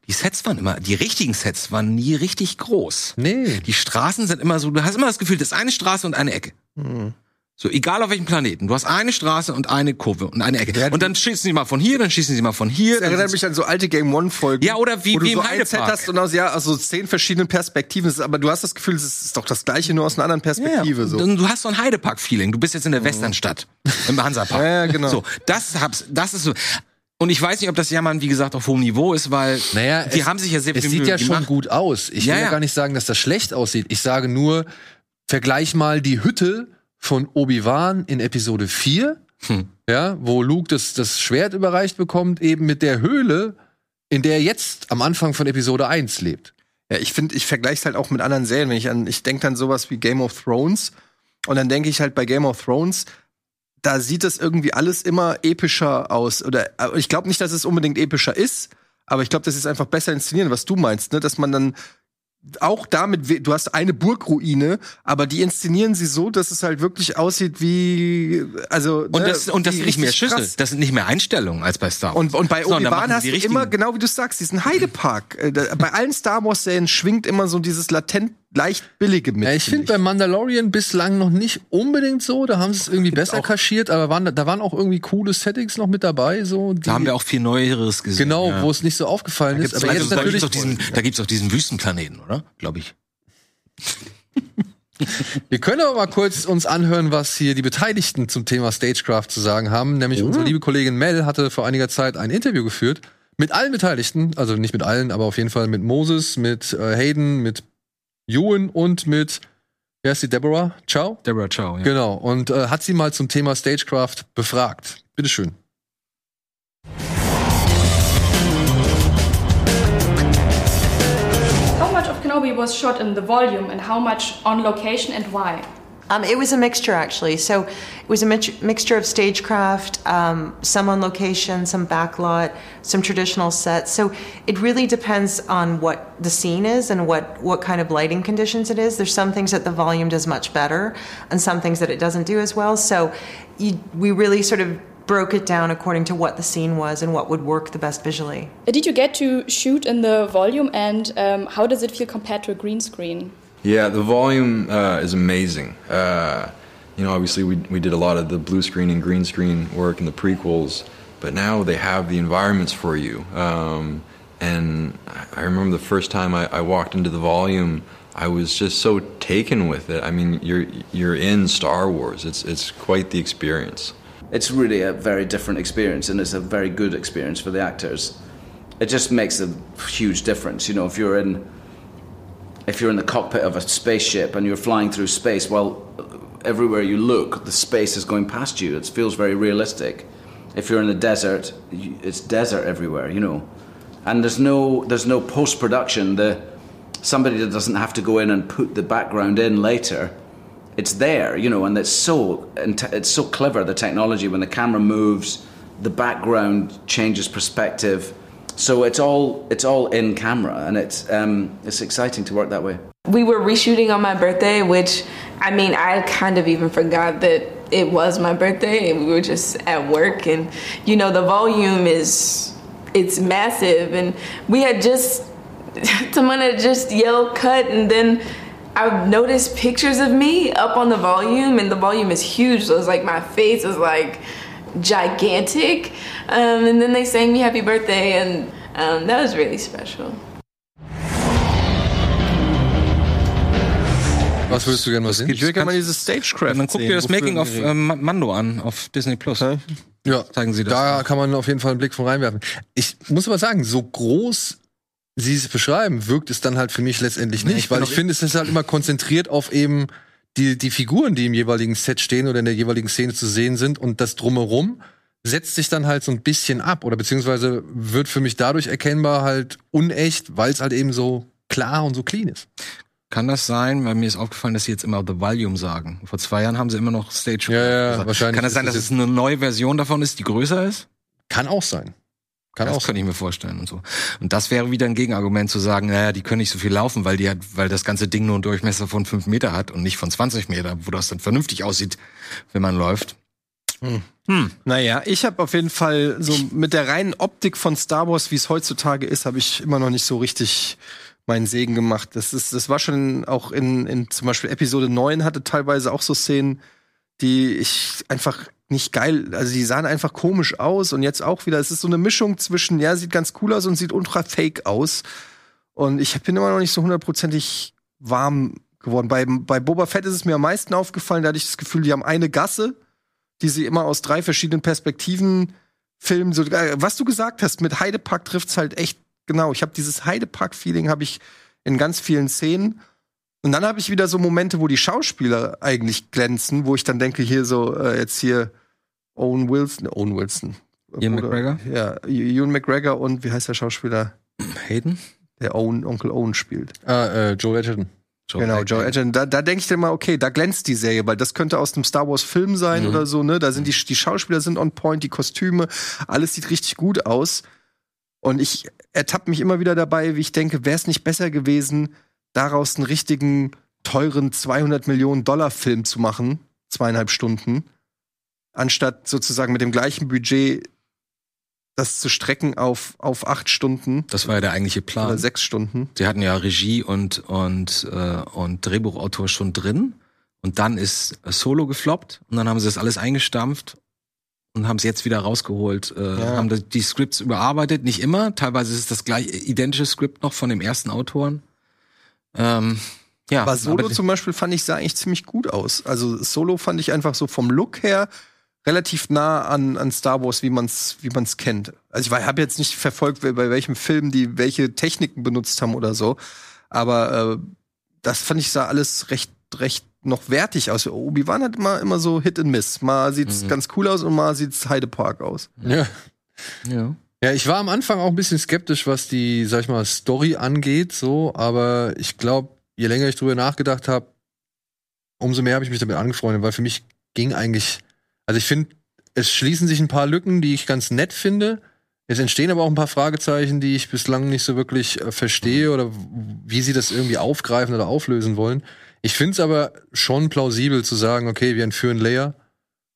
die Sets waren immer, die richtigen Sets waren nie richtig groß. Nee. Die Straßen sind immer so, du hast immer das Gefühl, das ist eine Straße und eine Ecke. So, egal auf welchem Planeten. Du hast eine Straße und eine Kurve und eine Ecke. Ja, und dann schießen sie mal von hier, dann schießen sie mal von hier. Das erinnert mich an so alte Game One Folgen. Ja, oder wie- wo du wie im so Set Heidepark. hast und aus ja, aus so zehn verschiedenen Perspektiven. Es Aber du hast das Gefühl, es ist doch das Gleiche, nur aus einer anderen Perspektive. Ja, so. und Du hast so ein Heidepark-Feeling. Du bist jetzt in der Westernstadt, im Hansapark. Ja, ja, genau. So, das hab's, das ist so. Und ich weiß nicht, ob das Jammern, wie gesagt, auf hohem Niveau ist, weil Naja, die es, haben sich ja sehr Es viel sieht Mühe ja schon gemacht. gut aus. Ich Ja, will ja ja. gar nicht sagen, dass das schlecht aussieht. Ich sage nur, vergleich mal die Hütte von Obi-Wan in Episode 4 ja, wo Luke das, das Schwert überreicht bekommt, eben mit der Höhle, in der er jetzt am Anfang von Episode 1 lebt. Ja, ich finde, ich vergleiche es halt auch mit anderen Serien. Wenn ich an, ich denke dann sowas wie Game of Thrones und dann denke ich halt bei Game of Thrones, da sieht das irgendwie alles immer epischer aus. Oder äh, ich glaube nicht, dass es unbedingt epischer ist, aber ich glaube, das ist einfach besser inszenieren, was du meinst, ne? Dass man dann auch damit, du hast eine Burgruine, aber die inszenieren sie so, dass es halt wirklich aussieht wie, also Und ne, das, und das sind nicht mehr Schüssel. krass. Das sind nicht mehr Einstellungen als bei Star Wars. Und, und bei Obi-Wan machen hast du immer, genau wie du sagst, diesen Heidepark. Äh, bei allen Star Wars-Serien schwingt immer so dieses latent leicht billige mit. Ja, ich finde bei Mandalorian bislang noch nicht unbedingt so. Da haben sie es irgendwie besser kaschiert, aber waren, da waren auch irgendwie coole Settings noch mit dabei. So, die, Da haben wir auch viel Neueres gesehen. genau, ja. wo es nicht so aufgefallen ist. Aber also, jetzt da natürlich. gibt's auch diesen, da gibt's auch diesen Wüstenplaneten, oder? Glaube ich. Wir können aber mal kurz uns anhören, was hier die Beteiligten zum Thema Stagecraft zu sagen haben. Nämlich Oh. unsere liebe Kollegin Mel hatte vor einiger Zeit ein Interview geführt mit allen Beteiligten, also nicht mit allen, aber auf jeden Fall mit Moses, mit äh, Hayden, mit Ewan und mit, wer ist die, Deborah? Ciao? Deborah Chow, ja. Genau. Und äh, hat sie mal zum Thema Stagecraft befragt. Bitteschön. How much of Kenobi was shot in the volume and how much on location and why? Um, it was a mixture, actually. So it was a mix- mixture of stagecraft, um, some on location, some backlot, some traditional sets. So it really depends on what the scene is and what, what kind of lighting conditions it is. There's some things that the volume does much better, and some things that it doesn't do as well. So you, we really sort of broke it down according to what the scene was and what would work the best visually. Did you get to shoot in the volume and um, how does it feel compared to a green screen? Yeah, the volume uh, is amazing. Uh, you know, obviously we, we did a lot of the blue screen and green screen work in the prequels, but now they have the environments for you. Um, and I- remember the first time I, I walked into the volume, I was just so taken with it. I mean, you're you're in Star Wars. It's it's quite the experience. it's really a very different experience and it's a very good experience for the actors it just makes a huge difference you know if you're in if you're in the cockpit of a spaceship and you're flying through space well everywhere you look the space is going past you. It feels very realistic. If you're in the desert it's desert everywhere you know. And there's no there's no post production the somebody that doesn't have to go in and put the background in later it's there, you know, and it's so it's so clever the technology. When the camera moves, the background changes perspective, so it's all it's all in camera, and it's um, it's exciting to work that way. We were reshooting on my birthday, which I mean, I kind of even forgot that it was my birthday and we were just at work and you know, the volume is it's massive and we had just someone had just yelled cut and then I noticed pictures of me up on the volume and the volume is huge so it's like my face is like gigantic um, and then they sang me happy birthday and um, that was really special. Was würdest du gerne mal sehen? Ich will gerne mal dieses Stagecraft Und dann guck dir das Making of ähm, Mando an auf Disney Plus. Ja, Zeigen Sie das. Da kann man auf jeden Fall einen Blick von reinwerfen. Ich muss aber sagen, so groß Sie es beschreiben, wirkt es dann halt für mich letztendlich nicht, ich bin weil ich finde, es ist halt immer konzentriert auf eben die, die Figuren, die im jeweiligen Set stehen oder in der jeweiligen Szene zu sehen sind und das drumherum setzt sich dann halt so ein bisschen ab oder beziehungsweise wird für mich dadurch erkennbar halt unecht, weil es halt eben so klar und so clean ist. Kann das sein? Weil mir ist aufgefallen, dass sie jetzt immer The Volume sagen. Vor zwei Jahren haben sie immer noch Stage. Ja, ja, gesagt. wahrscheinlich Kann das sein, das dass es eine neue Version davon ist, die größer ist? Kann auch sein. Kann das auch könnte ich mir vorstellen und so. Und das wäre wieder ein Gegenargument zu sagen, naja, die können nicht so viel laufen, weil die hat, weil das ganze Ding nur einen Durchmesser von fünf Meter hat und nicht von 20 Meter, wo das dann vernünftig aussieht, wenn man läuft. Naja, ich habe auf jeden Fall so mit der reinen Optik von Star Wars, wie es heutzutage ist, habe ich immer noch nicht so richtig meinen Segen gemacht. Das ist, das war schon auch in, in zum Beispiel Episode 9 hatte teilweise auch so Szenen, die ich einfach nicht geil, also die sahen einfach komisch aus und jetzt auch wieder, es ist so eine Mischung zwischen, ja, sieht ganz cool aus und sieht ultra fake aus. Und ich bin immer noch nicht so hundertprozentig warm geworden. Bei, bei Boba Fett ist es mir am meisten aufgefallen, da hatte ich das Gefühl, die haben eine Gasse, die sie immer aus drei verschiedenen Perspektiven filmen. So, äh, was du gesagt hast, mit Heidepark trifft's halt echt genau. Ich habe dieses Heidepark-Feeling habe ich in ganz vielen Szenen. Und dann habe ich wieder so Momente, wo die Schauspieler eigentlich glänzen, wo ich dann denke, hier so, äh, jetzt hier Owen Wilson, Owen Wilson. Ian Oder- McGregor? Ja, Ewan McGregor und wie heißt der Schauspieler, Hayden? der Owen, Onkel Owen spielt? Ah, äh, Joe Edgerton. genau, Joe Edgerton. Da, da denke ich dann mal, okay, da glänzt die Serie, weil das könnte aus einem Star Wars Film sein Mhm. oder so, ne? Da sind die, die Schauspieler sind on point, die Kostüme, alles sieht richtig gut aus. Und ich ertappe mich immer wieder dabei, wie ich denke, wäre es nicht besser gewesen, daraus einen richtigen, teuren 200 Millionen Dollar Film zu machen, zweieinhalb Stunden, anstatt sozusagen mit dem gleichen Budget das zu strecken auf, auf acht Stunden Das war ja der eigentliche oder Plan. sechs Stunden. Sie hatten ja Regie und, und, äh, und Drehbuchautor schon drin. Und dann ist Solo gefloppt. Und dann haben sie das alles eingestampft und haben es jetzt wieder rausgeholt. Äh, Ja. Haben die- die Scripts überarbeitet. Nicht immer. Teilweise ist es das gleich identische Skript noch von dem ersten Autoren. Ähm, ja, Aber Solo aber- zum Beispiel fand ich sah eigentlich ziemlich gut aus. Also Solo fand ich einfach so vom Look her relativ nah an, an Star Wars, wie man's wie man's kennt. Also ich habe jetzt nicht verfolgt, bei welchem Film die welche Techniken benutzt haben oder so, aber äh, das fand ich sah alles recht recht noch wertig aus. Obi-Wan hat immer immer so Hit and Miss. Mal sieht's Mhm. ganz cool aus und mal sieht's Heidepark aus. Ja. ja. Ja, ich war am Anfang auch ein bisschen skeptisch, was die, sag ich mal, Story angeht, so, aber ich glaube, je länger ich drüber nachgedacht habe, umso mehr habe ich mich damit angefreundet, weil für mich ging eigentlich, also ich finde, es schließen sich ein paar Lücken, die ich ganz nett finde. Es entstehen aber auch ein paar Fragezeichen, die ich bislang nicht so wirklich äh, verstehe oder wie sie das irgendwie aufgreifen oder auflösen wollen. Ich finde es aber schon plausibel zu sagen, okay, wir entführen Leia,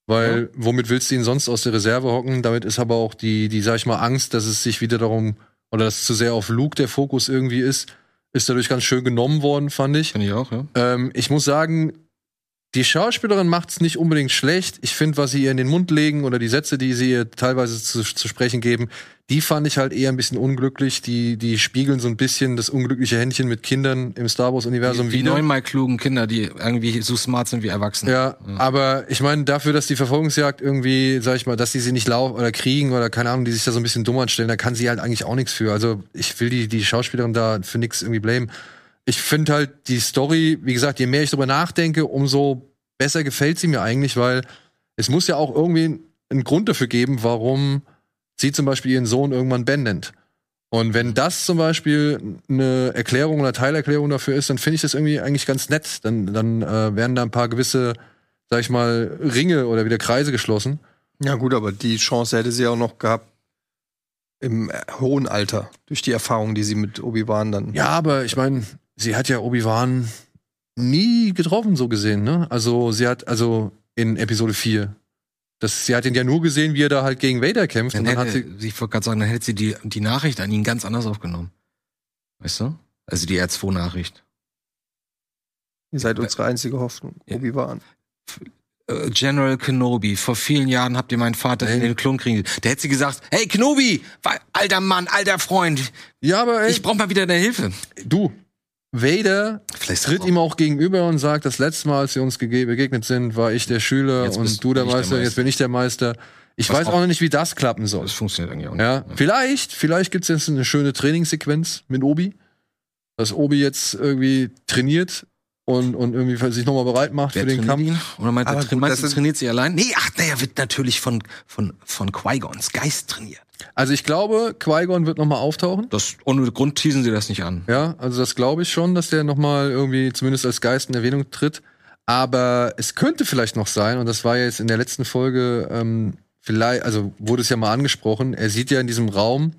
weil womit willst du ihn sonst aus der Reserve hocken? Damit ist aber auch die, die, sag ich mal, Angst, dass es sich wieder darum, oder dass zu sehr auf Luke der Fokus irgendwie ist, ist dadurch ganz schön genommen worden, fand ich. Finde ich auch, ja. Ähm, ich muss sagen, die Schauspielerin macht's nicht unbedingt schlecht. Ich finde, was sie ihr in den Mund legen oder die Sätze, die sie ihr teilweise zu, zu sprechen geben, die fand ich halt eher ein bisschen unglücklich. Die, die spiegeln so ein bisschen das unglückliche Händchen mit Kindern im Star Wars-Universum Die, die wieder. neunmal klugen Kinder, die irgendwie so smart sind wie Erwachsene. Ja, aber ich meine, dafür, dass die Verfolgungsjagd irgendwie, sag ich mal, dass die sie nicht laufen oder kriegen oder keine Ahnung, die sich da so ein bisschen dumm anstellen, da kann sie halt eigentlich auch nichts für. Also ich will die, die Schauspielerin da für nichts irgendwie blamen. Ich finde halt die Story, wie gesagt, je mehr ich darüber nachdenke, umso besser gefällt sie mir eigentlich, weil es muss ja auch irgendwie einen Grund dafür geben, warum sie zum Beispiel ihren Sohn irgendwann Ben nennt. Und wenn das zum Beispiel eine Erklärung oder Teilerklärung dafür ist, dann finde ich das irgendwie eigentlich ganz nett. Dann, dann äh, werden da ein paar gewisse, sag ich mal, Ringe oder wieder Kreise geschlossen. Ja gut, aber die Chance hätte sie auch noch gehabt im äh, hohen Alter durch die Erfahrung, die sie mit Obi-Wan dann Ja, aber ich meine, sie hat ja Obi-Wan nie getroffen, so gesehen, ne? Also sie hat, also in Episode 4. Das, sie hat ihn ja nur gesehen, wie er da halt gegen Vader kämpft. Dann und dann hat hätte, sie, ich wollte gerade sagen, dann hätte sie die, die Nachricht an ihn ganz anders aufgenommen. Weißt du? Also die R2-Nachricht. Ihr seid unsere einzige Hoffnung. Ja. Obi-Wan. Äh, General Kenobi, vor vielen Jahren habt ihr meinen Vater in den Klonkrieg. Der hätte sie gesagt, hey Kenobi, alter Mann, alter Freund, ja, aber ey, ich brauch mal wieder deine Hilfe. du, Vader Vielleicht tritt ihm auch gegenüber und sagt, das letzte Mal, als wir uns begegnet sind, war ich der Schüler Jetzt und du der nicht der Meister, jetzt Meister. bin ich der Meister. Ich Was weiß auch- auch noch nicht, wie das klappen soll. Das funktioniert eigentlich auch nicht. Ja, vielleicht, vielleicht gibt's jetzt eine schöne Trainingssequenz mit Obi, dass Obi jetzt irgendwie trainiert und, und irgendwie sich nochmal bereit macht Wer für den Kampf. ihn? Oder meint er, gut, meinst du, trainiert sie allein? Nee, ach, naja, wird natürlich von, von, von Qui-Gons Geist trainiert. Also ich glaube, Qui-Gon wird nochmal auftauchen. Das, ohne Grund teasen sie das nicht an. Ja, also das glaube ich schon, dass der nochmal irgendwie zumindest als Geist in Erwähnung tritt. Aber es könnte vielleicht noch sein, und das war ja jetzt in der letzten Folge, ähm, vielleicht, also wurde es ja mal angesprochen, er sieht ja in diesem Raum,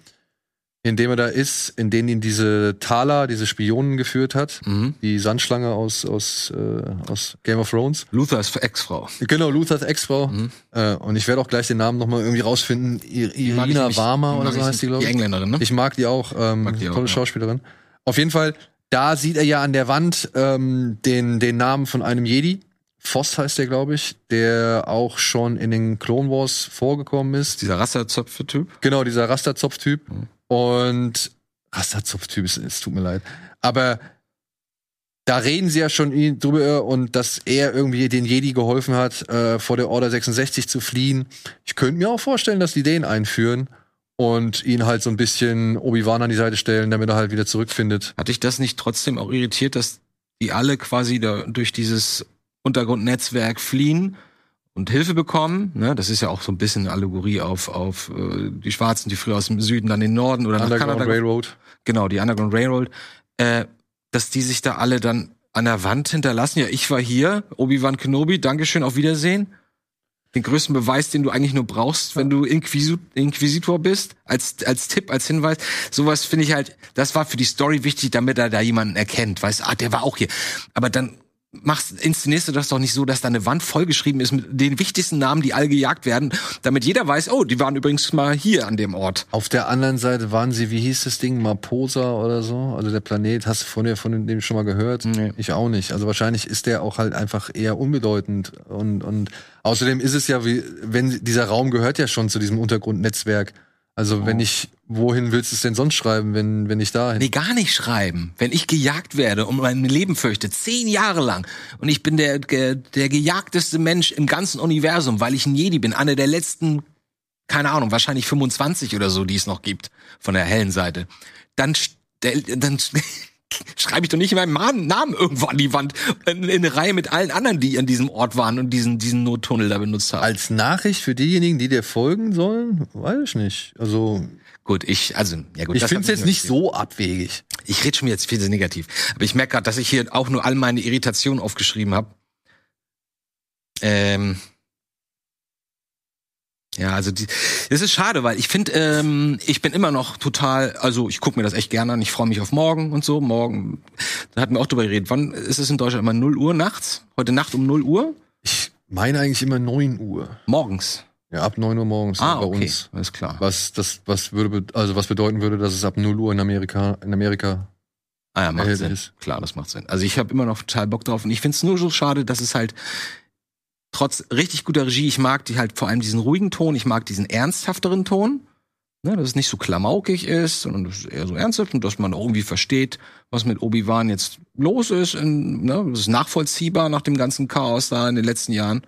in dem er da ist, in den ihn diese Thaler, diese Spionen geführt hat, Mhm. die Sandschlange aus, aus, äh, aus Game of Thrones. Luthers Ex-Frau. Genau, Luthers Ex-Frau. Mhm. Äh, und ich werde auch gleich den Namen nochmal irgendwie rausfinden. Irina Warmer die oder so heißt die, glaube Die ich. Engländerin, ne? Ich mag die auch, ähm, Mag die auch, tolle ja. Schauspielerin. Auf jeden Fall, da sieht er ja an der Wand ähm, den, den Namen von einem Jedi. Voss heißt der, glaube ich, der auch schon in den Clone Wars vorgekommen ist. Dieser Rasterzöpfe-Typ. Genau, dieser Rasterzopf-Typ. Mhm. Und Rasterzopf-Typ, es, es tut mir leid. Aber da reden sie ja schon drüber und dass er irgendwie den Jedi geholfen hat, äh, vor der Order 66 zu fliehen. Ich könnte mir auch vorstellen, dass die den einführen und ihn halt so ein bisschen Obi-Wan an die Seite stellen, damit er halt wieder zurückfindet. Hat dich das nicht trotzdem auch irritiert, dass die alle quasi da durch dieses Untergrundnetzwerk fliehen und Hilfe bekommen. Ne? Das ist ja auch so ein bisschen eine Allegorie auf, auf äh, die Schwarzen, die früher aus dem Süden dann in den Norden oder nach Underground Kanada Railroad. genau, die Underground Railroad, äh, dass die sich da alle dann an der Wand hinterlassen. Ja, ich war hier, Obi-Wan Kenobi, Dankeschön, auf Wiedersehen. Den größten Beweis, den du eigentlich nur brauchst, wenn du Inquisitor bist, als, als Tipp, als Hinweis. Sowas finde ich halt, das war für die Story wichtig, damit er da jemanden erkennt. Weißt, ah, der war auch hier. Aber dann machst, inszenierst du das doch nicht so, dass da eine Wand vollgeschrieben ist mit den wichtigsten Namen, die all gejagt werden, damit jeder weiß, oh, die waren übrigens mal hier an dem Ort. Auf der anderen Seite waren sie, wie hieß das Ding, Maposa oder so? Also der Planet, hast du von dir von dem schon mal gehört? Nee. Ich auch nicht. Also wahrscheinlich ist der auch halt einfach eher unbedeutend. Und, und außerdem ist es ja wie, wenn dieser Raum gehört ja schon zu diesem Untergrundnetzwerk. Also wenn ich, wohin willst du es denn sonst schreiben, wenn, wenn ich dahin? Nee, gar nicht schreiben. Wenn ich gejagt werde und mein Leben fürchte, zehn Jahre lang, und ich bin der, der, der gejagteste Mensch im ganzen Universum, weil ich ein Jedi bin, einer der letzten, keine Ahnung, wahrscheinlich 25 oder so, die es noch gibt, von der hellen Seite, dann, dann schreibe ich doch nicht meinen Namen Namen irgendwo an die Wand, in, in eine Reihe mit allen anderen, die an diesem Ort waren und diesen, diesen Nottunnel da benutzt haben. Als Nachricht für diejenigen, die dir folgen sollen? Weiß ich nicht. Also, Gut, ich, also, ja gut. ich finde es jetzt nicht so abwegig. Ich rede schon jetzt viel zu negativ. Aber ich merke gerade, dass ich hier auch nur all meine Irritationen aufgeschrieben habe. Ähm. Ja, also die, das ist schade, weil ich finde, ähm, ich bin immer noch total, also ich gucke mir das echt gerne an, ich freue mich auf morgen und so. Morgen, da hatten wir auch drüber geredet. Wann ist es in Deutschland immer 0 Uhr nachts? Heute Nacht um 0 Uhr? Ich meine eigentlich immer 9 Uhr. Morgens. Ja, ab 9 Uhr morgens Ah, bei okay. uns. Alles klar. Was das, was würde, also was bedeuten würde, dass es ab 0 Uhr in Amerika, in Amerika Ah ja, macht Sinn. ist. Klar, das macht Sinn. Also ich habe immer noch total Bock drauf und ich find's nur so schade, dass es halt trotz richtig guter Regie, ich mag die halt vor allem diesen ruhigen Ton, ich mag diesen ernsthafteren Ton, ne, dass es nicht so klamaukig ist, sondern eher so ernsthaft und dass man irgendwie versteht, was mit Obi-Wan jetzt los ist. In, ne, das ist nachvollziehbar nach dem ganzen Chaos da in den letzten Jahren.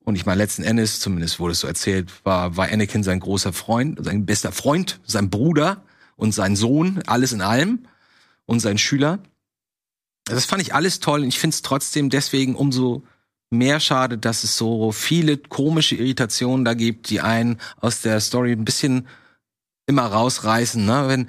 Und ich meine, letzten Endes, zumindest wurde es so erzählt, war, war Anakin sein großer Freund, sein bester Freund, sein Bruder und sein Sohn, alles in allem und sein Schüler. Das fand ich alles toll und ich finde es trotzdem deswegen umso mehr schade, dass es so viele komische Irritationen da gibt, die einen aus der Story ein bisschen immer rausreißen. Ne? Wenn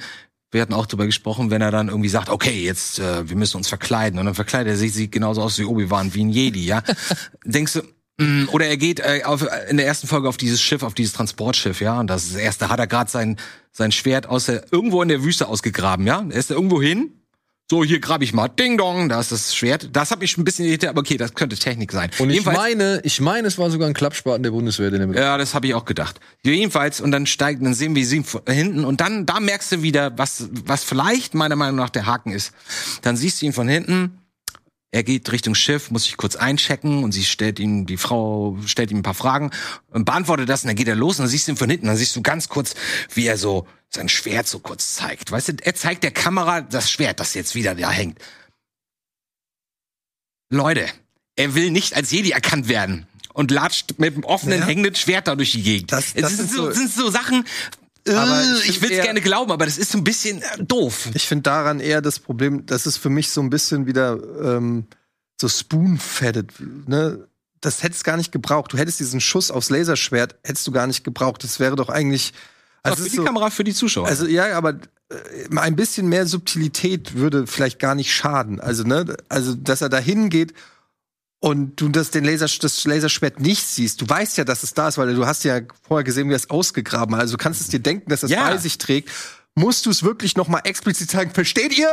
wir hatten auch drüber gesprochen, wenn er dann irgendwie sagt, okay, jetzt äh, wir müssen uns verkleiden und dann verkleidet er sich, sieht genauso aus wie Obi-Wan, wie ein Jedi, ja. Denkst du, mh, oder er geht äh, auf, in der ersten Folge auf dieses Schiff, auf dieses Transportschiff, ja, und das, ist das erste hat er gerade sein sein Schwert aus der irgendwo in der Wüste ausgegraben, ja. Er ist da irgendwo hin so, hier grab ich mal. Ding dong, da ist das Schwert. Das habe ich ein bisschen irritiert, aber okay, das könnte Technik sein. Und ich Jedenfalls- meine, ich meine, es war sogar ein Klappspaten der Bundeswehr, den er mit ja, das habe ich auch gedacht. Jedenfalls, und dann steigt, dann sehen wir sie von hinten und dann, da merkst du wieder, was, was vielleicht meiner Meinung nach der Haken ist. Dann siehst du ihn von hinten, er geht Richtung Schiff, muss sich kurz einchecken und sie stellt ihm, die Frau stellt ihm ein paar Fragen und beantwortet das und dann geht er los und dann siehst du ihn von hinten, dann siehst du ganz kurz, wie er so sein Schwert so kurz zeigt. Weißt du, er zeigt der Kamera das Schwert, das jetzt wieder da hängt. Leute, er will nicht als Jedi erkannt werden und latscht mit einem offenen, Ja. hängenden Schwert da durch die Gegend. Das- Es das sind, so, sind so Sachen, ich ich, will es gerne glauben, aber das ist so ein bisschen äh, doof. Ich finde daran eher das Problem, das ist für mich so ein bisschen wieder ähm, so spoon-fetted. Ne? Das hättest gar nicht gebraucht. Du hättest diesen Schuss aufs Laserschwert, hättest du gar nicht gebraucht. Das wäre doch eigentlich. Also für die so, Kamera, für die Zuschauer. also ja, aber äh, ein bisschen mehr Subtilität würde vielleicht gar nicht schaden. Also, ne, also dass er da hingeht und du das, den Laser, das Laserschwert nicht siehst. Du weißt ja, dass es da ist, weil du hast ja vorher gesehen, wie er es ausgegraben hat. Also du kannst es dir denken, dass es Ja. bei sich trägt. Musst du es wirklich noch mal explizit sagen, versteht ihr?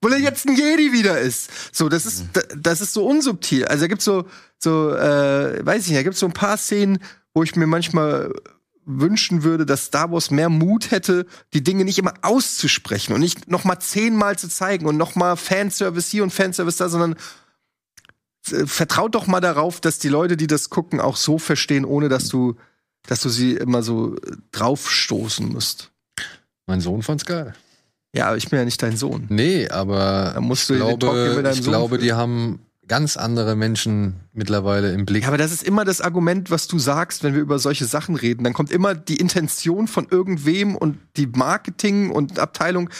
Weil er jetzt ein Jedi wieder ist. So, das ist, da- das ist so unsubtil. Also da gibt's so, so, äh, weiß ich nicht, da gibt's so ein paar Szenen, wo ich mir manchmal wünschen würde, dass Star Wars mehr Mut hätte, die Dinge nicht immer auszusprechen und nicht noch mal zehnmal zu zeigen und noch mal Fanservice hier und Fanservice da, sondern vertraut doch mal darauf, dass die Leute, die das gucken, auch so verstehen, ohne dass du, dass du sie immer so äh, draufstoßen musst. Mein Sohn fand's geil. Ja, aber ich bin ja nicht dein Sohn. Nee, aber Da musst ich du hier glaube, ich Sohn glaube, die haben ganz andere Menschen mittlerweile im Blick. Ja, aber das ist immer das Argument, was du sagst, wenn wir über solche Sachen reden. Dann kommt immer die Intention von irgendwem und die Marketing und Abteilung.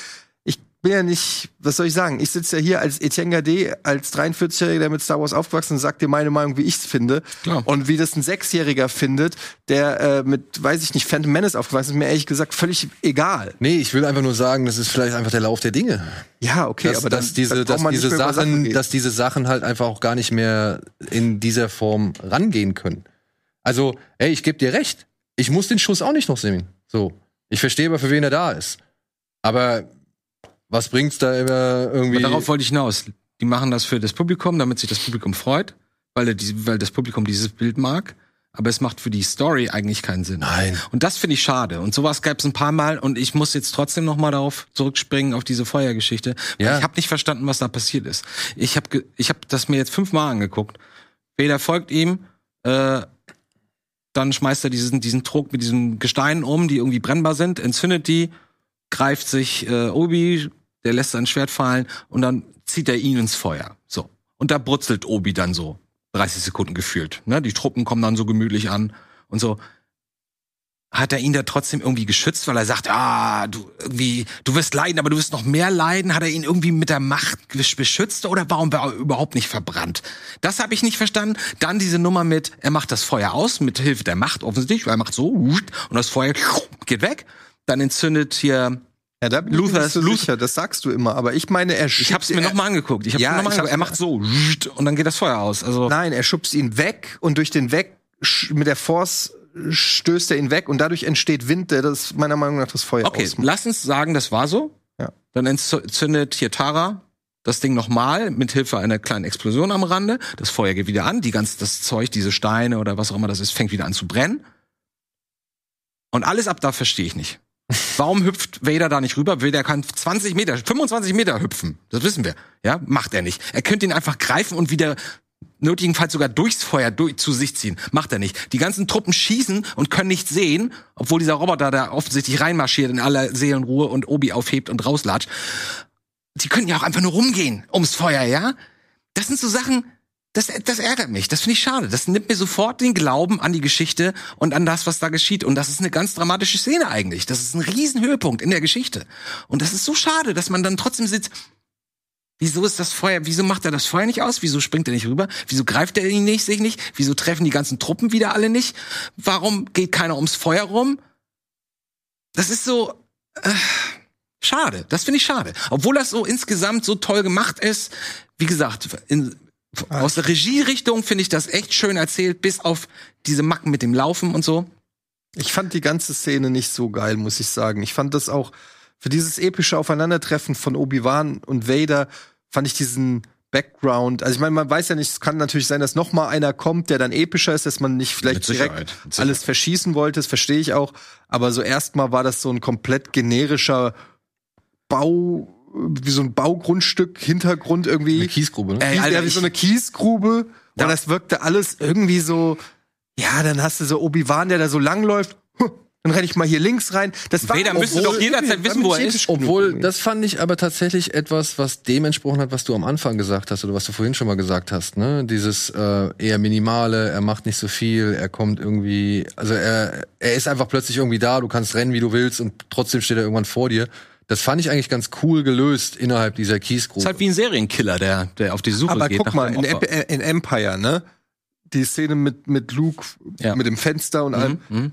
Ich bin ja nicht, was soll ich sagen? Ich sitze ja hier als Etienne Gade, als 43-Jähriger, der mit Star Wars aufgewachsen ist und sag dir meine Meinung, wie ich es finde. Klar. Und wie das ein Sechsjähriger findet, der äh, mit, weiß ich nicht, Phantom Menace aufgewachsen ist, mir ehrlich gesagt völlig egal. Nee, ich will einfach nur sagen, das ist vielleicht einfach der Lauf der Dinge. Ja, okay, dass, aber dann, dass diese, dass diese Sachen Sachen, dass diese Sachen halt einfach auch gar nicht mehr in dieser Form rangehen können. Also, ey, ich geb dir recht. Ich muss den Schuss auch nicht noch sehen. So. Ich verstehe aber, für wen er da ist. Aber was bringt's da immer irgendwie? Aber darauf wollte ich hinaus. Die machen das für das Publikum, damit sich das Publikum freut, weil, die, weil das Publikum dieses Bild mag. Aber es macht für die Story eigentlich keinen Sinn. Nein. Und das finde ich schade. Und sowas gab es ein paar Mal. Und ich muss jetzt trotzdem noch mal darauf zurückspringen auf diese Feuergeschichte. Weil Ja. Ich habe nicht verstanden, was da passiert ist. Ich habe ich hab das mir jetzt fünfmal angeguckt. Vader folgt ihm. Äh, dann schmeißt er diesen, diesen Druck mit diesen Gesteinen um, die irgendwie brennbar sind, entzündet die, greift sich äh, Obi, der lässt sein Schwert fallen und dann zieht er ihn ins Feuer. So. Und da brutzelt Obi dann so 30 Sekunden gefühlt. Ne? Die Truppen kommen dann so gemütlich an und so. Hat er ihn da trotzdem irgendwie geschützt, weil er sagt, ah, du irgendwie, du wirst leiden, aber du wirst noch mehr leiden? Hat er ihn irgendwie mit der Macht beschützt oder warum war er überhaupt nicht verbrannt? Das habe ich nicht verstanden. Dann diese Nummer mit, er macht das Feuer aus mit Hilfe der Macht offensichtlich, weil er macht so und das Feuer geht weg. Dann entzündet hier Ja, da bin ich Luther sicher, das sagst du immer. Aber ich meine, er Ich hab's mir nochmal angeguckt. Ich hab's Ja, mir noch mal angeguckt. Er macht so und dann geht das Feuer aus. Also Nein, er schubst ihn weg und durch den Weg mit der Force stößt er ihn weg und dadurch entsteht Wind, der das meiner Meinung nach das Feuer okay, ausmacht. lass uns sagen, das war so. Ja. Dann entzündet hier Tara das Ding nochmal mit Hilfe einer kleinen Explosion am Rande. Das Feuer geht wieder an. Die ganze das Zeug, diese Steine oder was auch immer das ist, fängt wieder an zu brennen. Und alles ab da verstehe ich nicht. Warum hüpft Vader da nicht rüber? Vader kann 20 Meter, 25 Meter hüpfen. Das wissen wir. Ja, macht er nicht. Er könnte ihn einfach greifen und wieder nötigenfalls sogar durchs Feuer durch, zu sich ziehen. Macht er nicht. Die ganzen Truppen schießen und können nicht sehen, obwohl dieser Roboter da offensichtlich reinmarschiert in aller Seelenruhe und Obi aufhebt und rauslatscht. Die können ja auch einfach nur rumgehen ums Feuer, ja? Das sind so Sachen, das, das ärgert mich. Das finde ich schade. Das nimmt mir sofort den Glauben an die Geschichte und an das, was da geschieht. Und das ist eine ganz dramatische Szene eigentlich. Das ist ein Riesenhöhepunkt in der Geschichte. Und das ist so schade, dass man dann trotzdem sitzt, Wieso ist das Feuer, wieso macht er das Feuer nicht aus? Wieso springt er nicht rüber? Wieso greift er ihn nicht, sich nicht? Wieso treffen die ganzen Truppen wieder alle nicht? Warum geht keiner ums Feuer rum? Das ist so, äh, schade. Das finde ich schade. Obwohl das so insgesamt so toll gemacht ist. Wie gesagt, in, aus der Regierichtung finde ich das echt schön erzählt, bis auf diese Macken mit dem Laufen und so. Ich fand die ganze Szene nicht so geil, muss ich sagen. Ich fand das auch für dieses epische Aufeinandertreffen von Obi-Wan und Vader fand ich diesen Background. Also ich meine, man weiß ja nicht, es kann natürlich sein, dass noch mal einer kommt, der dann epischer ist, dass man nicht vielleicht direkt alles verschießen wollte. Das verstehe ich auch. Aber so erstmal war das so ein komplett generischer Bau, wie so ein Baugrundstück, Hintergrund irgendwie. Eine Kiesgrube, ne? Ey, Kies, Alter, ja, wie so eine Kiesgrube. Ja. Und das wirkte alles irgendwie so, ja, dann hast du so Obi-Wan, der da so langläuft. Huh, Dann renne ich mal hier links rein. Das war Vader müsste doch jederzeit wissen, wo er ist. Obwohl, das fand ich aber tatsächlich etwas, was dem entsprochen hat, was du am Anfang gesagt hast oder was du vorhin schon mal gesagt hast. Ne? Dieses äh, eher minimale, er macht nicht so viel, er kommt irgendwie, also er, er ist einfach plötzlich irgendwie da, du kannst rennen, wie du willst und trotzdem steht er irgendwann vor dir. Das fand ich eigentlich ganz cool gelöst innerhalb dieser Kiesgrube. ist halt wie ein Serienkiller, der, der auf die Suche Aber geht. guck nach mal, dem in, in Empire, ne? Die Szene mit, mit Luke, Ja. mit dem Fenster und allem. Mhm.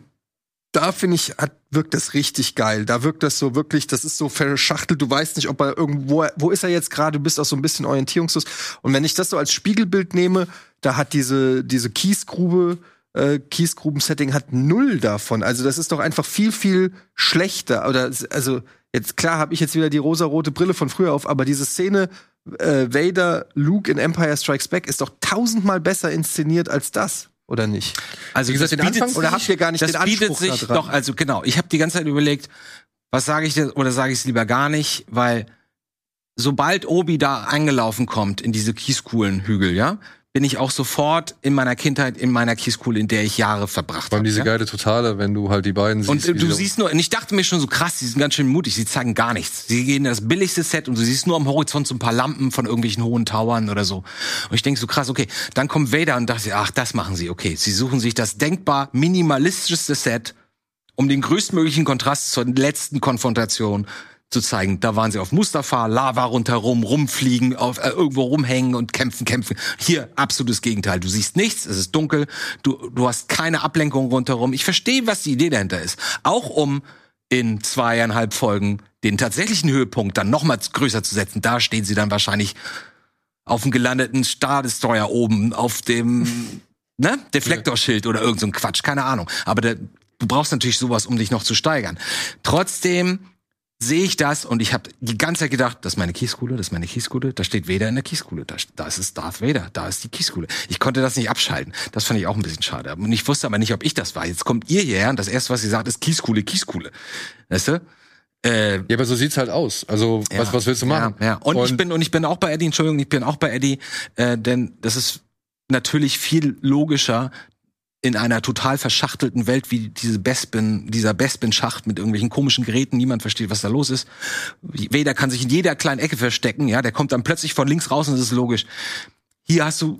Da finde ich, hat, wirkt das richtig geil. Da wirkt das so wirklich, das ist so verschachtelt. Du weißt nicht, ob er irgendwo, wo ist er jetzt gerade? Du bist auch so ein bisschen orientierungslos. Und wenn ich das so als Spiegelbild nehme, da hat diese, diese Kiesgrube, äh, Kiesgruben-Setting hat null davon. Also das ist doch einfach viel, viel schlechter. Oder, also, jetzt klar habe ich jetzt wieder die rosarote Brille von früher auf, aber diese Szene, äh, Vader, Luke in Empire Strikes Back ist doch tausendmal besser inszeniert als das. Oder nicht? Also Wie gesagt, das den bietet Anfang- Oder habt ihr gar nicht das den bietet Anspruch sich doch, also genau. Ich habe die ganze Zeit überlegt, was sage ich denn oder sage ich es lieber gar nicht, weil sobald Obi da eingelaufen kommt in diese Kieskuhlenhügel, ja, bin ich auch sofort in meiner Kindheit in meiner Kieskuhle, in der ich Jahre verbracht habe. diese ja? geile Totale, wenn du halt die beiden siehst. Und äh, du sie- siehst nur, und ich dachte mir schon so krass, die sind ganz schön mutig, sie zeigen gar nichts. Sie gehen in das billigste Set und du siehst nur am Horizont so ein paar Lampen von irgendwelchen hohen Towern oder so. Und ich denk so krass, okay, dann kommt Vader und dachte, ach, das machen sie, okay. Sie suchen sich das denkbar minimalistischste Set, um den größtmöglichen Kontrast zur letzten Konfrontation zu zeigen. Da waren sie auf Mustafa, Lava rundherum, rumfliegen, auf, äh, irgendwo rumhängen und kämpfen, kämpfen. Hier absolutes Gegenteil. Du siehst nichts, es ist dunkel, du, du hast keine Ablenkung rundherum. Ich verstehe, was die Idee dahinter ist. Auch um in zweieinhalb Folgen den tatsächlichen Höhepunkt dann noch mal größer zu setzen. Da stehen sie dann wahrscheinlich auf dem gelandeten Star Destroyer oben, auf dem ne, Deflektorschild oder irgend so ein Quatsch, keine Ahnung. Aber der, du brauchst natürlich sowas, um dich noch zu steigern. Trotzdem sehe ich das und ich habe die ganze Zeit gedacht, das ist meine Kieskuhle, das ist meine Kieskuhle, da steht Vader in der Kieskuhle, da, da ist es Darth Vader, da ist die Kieskuhle. Ich konnte das nicht abschalten. Das fand ich auch ein bisschen schade. Und ich wusste aber nicht, ob ich das war. Jetzt kommt ihr hierher und das erste, was sie sagt, ist Kieskuhle, Kieskuhle. Weißt du? Äh, Ja, aber so sieht's halt aus. Also, ja, was, was willst du machen? Ja, ja. Und, ich bin und ich bin auch bei Eddie, Entschuldigung, ich bin auch bei Eddie, äh, denn das ist natürlich viel logischer in einer total verschachtelten Welt wie diese Bespin, dieser Bespin-Schacht mit irgendwelchen komischen Geräten, niemand versteht, was da los ist. Vader kann sich in jeder kleinen Ecke verstecken, ja, der kommt dann plötzlich von links raus und das ist logisch. Hier hast du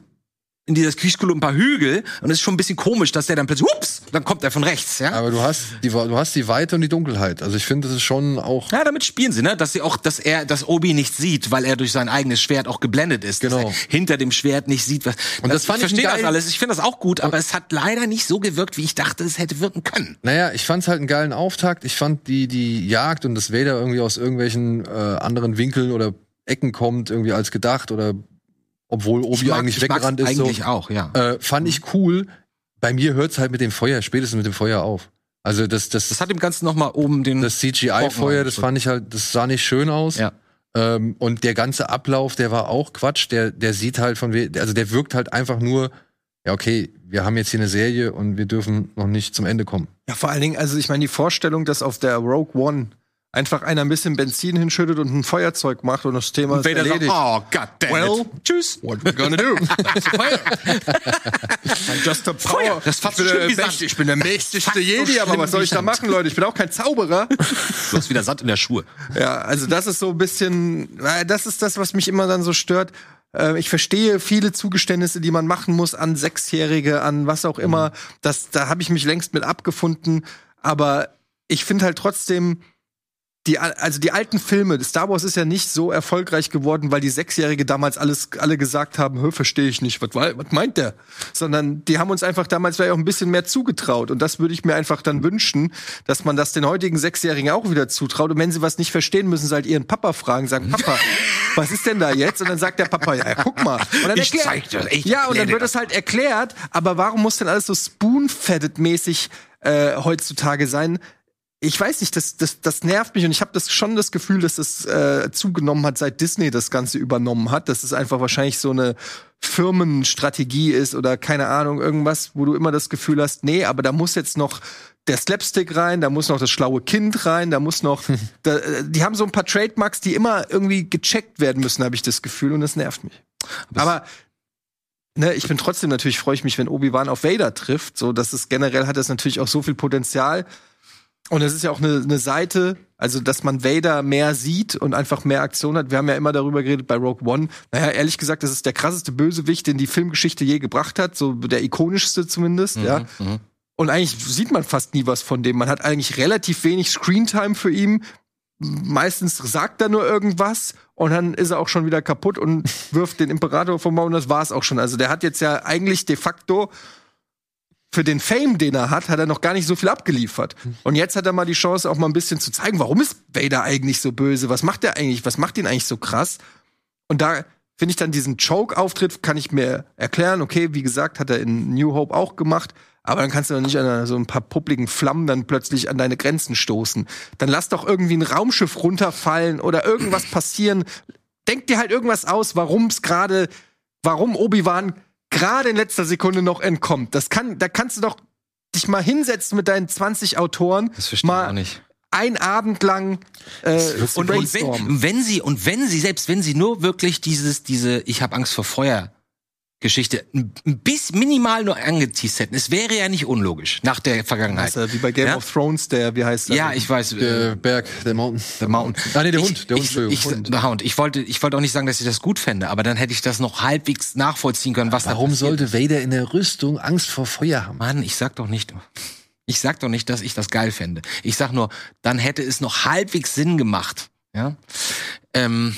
in dieser Kieskuhle ein paar Hügel und es ist schon ein bisschen komisch, dass der dann plötzlich, ups, dann kommt er von rechts, ja. Aber du hast die, du hast die Weite und die Dunkelheit. Also ich finde, das ist schon auch. Ja, damit spielen sie, ne? Dass sie auch, dass er, dass Obi nicht sieht, weil er durch sein eigenes Schwert auch geblendet ist. Genau. Dass er hinter dem Schwert nicht sieht, was. Und das fand ich ich verstehe das alles. Ich finde das auch gut, aber es hat leider nicht so gewirkt, wie ich dachte, es hätte wirken können. Naja, ich fand's halt einen geilen Auftakt. Ich fand die, die Jagd und das Vader irgendwie aus irgendwelchen äh, anderen Winkeln oder Ecken kommt, irgendwie als gedacht oder obwohl Obi mag- eigentlich weggerannt ist. Eigentlich so. auch, ja. Äh, fand ich cool. Bei mir hört's halt mit dem Feuer, spätestens mit dem Feuer auf. Also das, das, Das hat dem Ganzen noch mal oben den. das CGI-Feuer, das fand ich halt, das sah nicht schön aus. Ja. Ähm, und der ganze Ablauf, der war auch Quatsch. Der, der sieht halt von, also der wirkt halt einfach nur, ja okay, wir haben jetzt hier eine Serie und wir dürfen noch nicht zum Ende kommen. Ja, vor allen Dingen, also ich meine, die Vorstellung, dass auf der Rogue One einfach einer ein bisschen Benzin hinschüttet und ein Feuerzeug macht und das Thema ist Vader sagt, erledigt. oh, God damn Well, it. Tschüss. What we gonna do? I'm just a power. Das ist fast ich, bin der. Mächt- ich bin der mächtigste Jedi, aber was soll ich da machen, Leute? Ich bin auch kein Zauberer. Du hast wieder Sand in der Schuhe. Ja, also das ist so ein bisschen, äh, das ist das, was mich immer dann so stört. Äh, Ich verstehe viele Zugeständnisse, die man machen muss an Sechsjährige, an was auch immer. Das, da habe ich mich längst mit abgefunden. Aber ich finde halt trotzdem, die, al- also die alten Filme, Star Wars ist ja nicht so erfolgreich geworden, weil die Sechsjährige damals alles, alle gesagt haben, hö, verstehe ich nicht, was, was meint der? Sondern die haben uns einfach damals vielleicht auch ein bisschen mehr zugetraut. Und das würde ich mir einfach dann wünschen, dass man das den heutigen Sechsjährigen auch wieder zutraut. Und wenn sie was nicht verstehen, müssen sie halt ihren Papa fragen, sagen, Papa, was ist denn da jetzt? Und dann sagt der Papa, ja, guck mal. Und dann Ich zeig dir, ich ja, und dann wird das. es halt erklärt, aber warum muss denn alles so spoon-fetted-mäßig äh, heutzutage sein? Ich weiß nicht, das, das, das nervt mich und ich habe das schon das Gefühl, dass das äh, zugenommen hat, seit Disney das Ganze übernommen hat. Dass es einfach wahrscheinlich so eine Firmenstrategie ist oder keine Ahnung, irgendwas, wo du immer das Gefühl hast, nee, aber da muss jetzt noch der Slapstick rein, da muss noch das schlaue Kind rein, da muss noch, da, äh, die haben so ein paar Trademarks, die immer irgendwie gecheckt werden müssen, habe ich das Gefühl und das nervt mich. Aber ne, ich bin trotzdem natürlich freue ich mich, wenn Obi-Wan auf Vader trifft. So, dass es generell hat das natürlich auch so viel Potenzial. Und es ist ja auch eine, eine Seite, also dass man Vader mehr sieht und einfach mehr Aktion hat. Wir haben ja immer darüber geredet bei Rogue One. Naja, ehrlich gesagt, das ist der krasseste Bösewicht, den die Filmgeschichte je gebracht hat, so der ikonischste zumindest, ja. Und eigentlich sieht man fast nie was von dem. Man hat eigentlich relativ wenig Screentime für ihn. Meistens sagt er nur irgendwas und dann ist er auch schon wieder kaputt und wirft den Imperator vom Maul und das war's auch schon. Also der hat jetzt ja eigentlich de facto für den Fame, den er hat, hat er noch gar nicht so viel abgeliefert. Und jetzt hat er mal die Chance, auch mal ein bisschen zu zeigen, warum ist Vader eigentlich so böse? Was macht er eigentlich? Was macht ihn eigentlich so krass? Und da finde ich dann diesen Choke-Auftritt, kann ich mir erklären. Okay, wie gesagt, hat er in New Hope auch gemacht. Aber dann kannst du doch nicht an so ein paar publiken Flammen dann plötzlich an deine Grenzen stoßen. Dann lass doch irgendwie ein Raumschiff runterfallen oder irgendwas passieren. Denk dir halt irgendwas aus, warum es gerade, warum Obi-Wan gerade in letzter Sekunde noch entkommt. Das kann, da kannst du doch dich mal hinsetzen mit deinen 20 Autoren, Das verstehe ich mal auch nicht. ein Abend lang äh, Und, und, wenn, wenn sie und wenn sie selbst wenn sie nur wirklich dieses diese ich habe Angst vor Feuer Geschichte ein bisschen minimal nur angeteased hätten, es wäre ja nicht unlogisch nach der Vergangenheit. Das ist ja wie bei Game Ja? of Thrones, der, wie heißt der? Ja, ich weiß. äh, Der Berg, der Mountain. The Mountain. Ah, nee, der ich, Hund, der Hund, ich, ich, Der Hund. Ich wollte, ich wollte auch nicht sagen, dass ich das gut fände, aber dann hätte ich das noch halbwegs nachvollziehen können, was da Warum sollte Vader in der Rüstung Angst vor Feuer haben? Mann, ich sag doch nicht. Ich sag doch nicht, dass ich das geil fände. Ich sag nur, dann hätte es noch halbwegs Sinn gemacht, Ja. Ähm,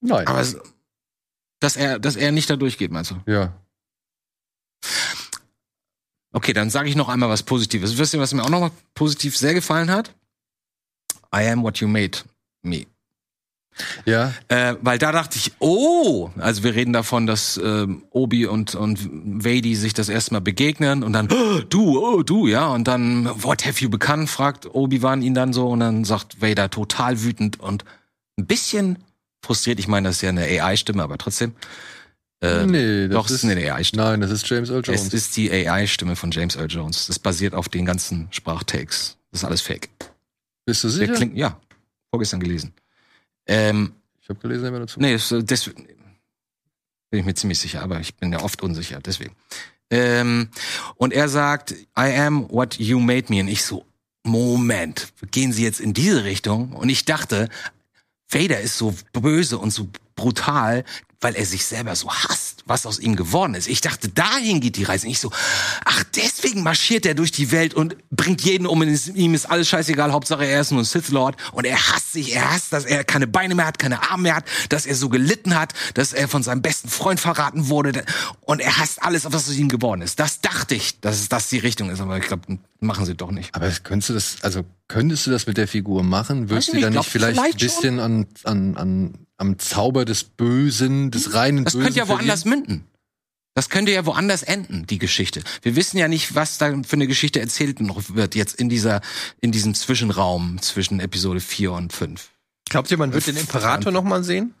Nein. aber es- dass er, dass er nicht da durchgeht, meinst du? ja. Okay, dann sage ich noch einmal was Positives. Wisst ihr, was mir auch noch mal positiv sehr gefallen hat? I am what you made me. Ja. Äh, weil da dachte ich, oh, also wir reden davon, dass ähm, Obi und und Vadi sich das erste Mal begegnen und dann oh, du, oh du, ja, und dann what have you become? fragt Obi Wan ihn dann so und dann sagt Vader total wütend und ein bisschen frustriert. Ich meine, das ist ja eine AI-Stimme, aber trotzdem. Äh, nee, das doch, es ist eine AI-Stimme. Nein, das ist James Earl Es Jones. ist die AI-Stimme von James Earl Jones. Das basiert auf den ganzen Sprachtakes. Das ist alles Fake. Bist du Der sicher? klingt, ja, vorgestern gelesen. Ähm, ich habe gelesen, er wäre dazu. Nee, das, das bin ich mir ziemlich sicher, aber ich bin ja oft unsicher, deswegen. Ähm, und er sagt, I am what you made me. Und ich so, Moment, gehen Sie jetzt in diese Richtung? Und ich dachte, Vader ist so böse und so brutal, weil er sich selber so hasst, was aus ihm geworden ist. Ich dachte, dahin geht die Reise. Ich so, ach, deswegen marschiert er durch die Welt und bringt jeden um. Und ihm ist alles scheißegal. Hauptsache, er ist nur ein Sith Lord. Und er hasst sich. Er hasst, dass er keine Beine mehr hat, keine Arme mehr hat, dass er so gelitten hat, dass er von seinem besten Freund verraten wurde. Und er hasst alles, was aus ihm geworden ist. Das dachte ich, dass das die Richtung ist. Aber ich glaube, machen sie doch nicht. Aber könntest du das, also könntest du das mit der Figur machen? Würdest du da nicht, vielleicht ein bisschen an, an, an, am Zauber des Bösen, des reinen Das Bösen könnte ja woanders verlieren? münden. Das könnte ja woanders enden, die Geschichte. Wir wissen ja nicht, was da für eine Geschichte erzählt noch wird jetzt in dieser, in diesem Zwischenraum zwischen Episode 4 und 5. Glaubt ihr, man wird den Imperator noch mal sehen?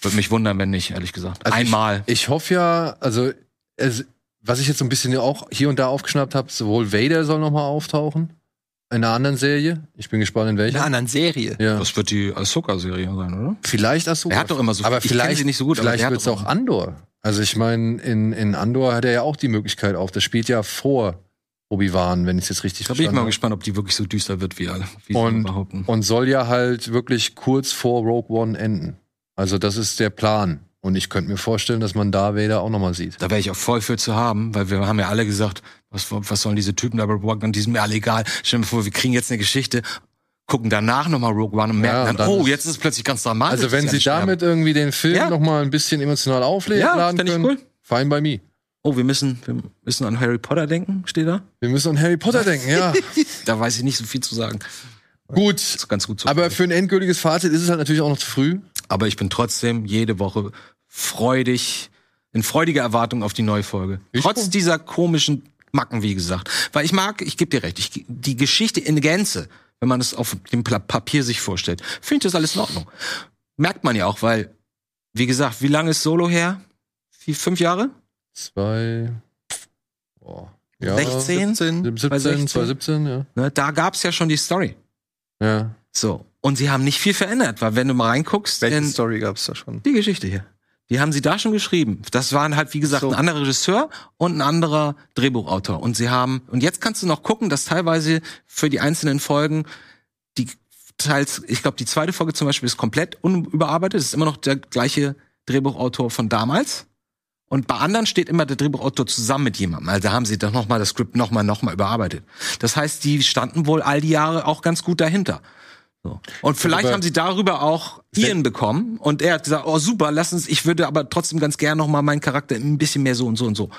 Würde mich wundern, wenn nicht, ehrlich gesagt. Also Einmal. Ich, ich hoffe ja, also es, was ich jetzt so ein bisschen auch hier und da aufgeschnappt habe, sowohl Vader soll noch mal auftauchen in einer anderen Serie. Ich bin gespannt in In welcher. einer anderen Serie. ja. Das wird die Ahsoka-Serie sein, oder? Vielleicht Ahsoka. Er hat doch immer so aber ich kenn vielleicht sie nicht so gut, aber vielleicht wird es auch Andor. Also ich meine, in, in Andor hat er ja auch die Möglichkeit auf. Das spielt ja vor Obi-Wan, wenn ich es jetzt richtig Da bin ich mal gespannt, ob die wirklich so düster wird, wie alle, wie sie Und, behaupten. und soll ja halt wirklich kurz vor Rogue One enden. Also das ist der Plan. Und ich könnte mir vorstellen, dass man da Vader auch noch mal sieht. Da wäre ich auch voll für zu haben, weil wir haben ja alle gesagt, was, was sollen diese Typen da bei Rogue One, die sind mir alle egal. Stell dir vor, wir kriegen jetzt eine Geschichte, gucken danach nochmal Rogue One und merken Ja, dann, und dann oh, ist- jetzt ist es plötzlich ganz dramatisch. Also wenn sie alle sterben. damit irgendwie den Film Ja. noch mal ein bisschen emotional aufladen Ja, können, cool. fine by me. Oh, wir müssen, wir müssen an Harry Potter denken, steht da? Wir müssen an Harry Potter denken, ja. Da weiß ich nicht so viel zu sagen. Gut. ist ganz gut zu Aber für ein endgültiges Fazit ist es halt natürlich auch noch zu früh. Aber ich bin trotzdem jede Woche freudig, in freudiger Erwartung auf die neue Folge. Ich Trotz dieser komischen Macken, wie gesagt. Weil ich mag, ich gebe dir recht, ich, die Geschichte in Gänze, wenn man es auf dem Papier sich vorstellt, finde ich das alles in Ordnung. Merkt man ja auch, weil, wie gesagt, wie lange ist Solo her? Wie, fünf Jahre? Zwei. Boah. Ja, 16? 17. 17, Bei 16? 2017, ja. Ne, da gab's ja schon die Story. Ja. So. Und sie haben nicht viel verändert, weil wenn du mal reinguckst, Welche Story gab's da schon? die Geschichte hier. Die haben sie da schon geschrieben. Das waren halt, wie gesagt, So. ein anderer Regisseur und ein anderer Drehbuchautor. Und sie haben, und jetzt kannst du noch gucken, dass teilweise für die einzelnen Folgen die teils, ich glaube, die zweite Folge zum Beispiel ist komplett unüberarbeitet. Es ist immer noch der gleiche Drehbuchautor von damals. Und bei anderen steht immer der Drehbuchautor zusammen mit jemandem. Also da haben sie doch nochmal das Skript nochmal, nochmal überarbeitet. Das heißt, die standen wohl all die Jahre auch ganz gut dahinter. So. Und vielleicht aber- haben sie darüber auch Ian bekommen und er hat gesagt, oh super, lass uns, ich würde aber trotzdem ganz gern noch mal meinen Charakter ein bisschen mehr so und so und so.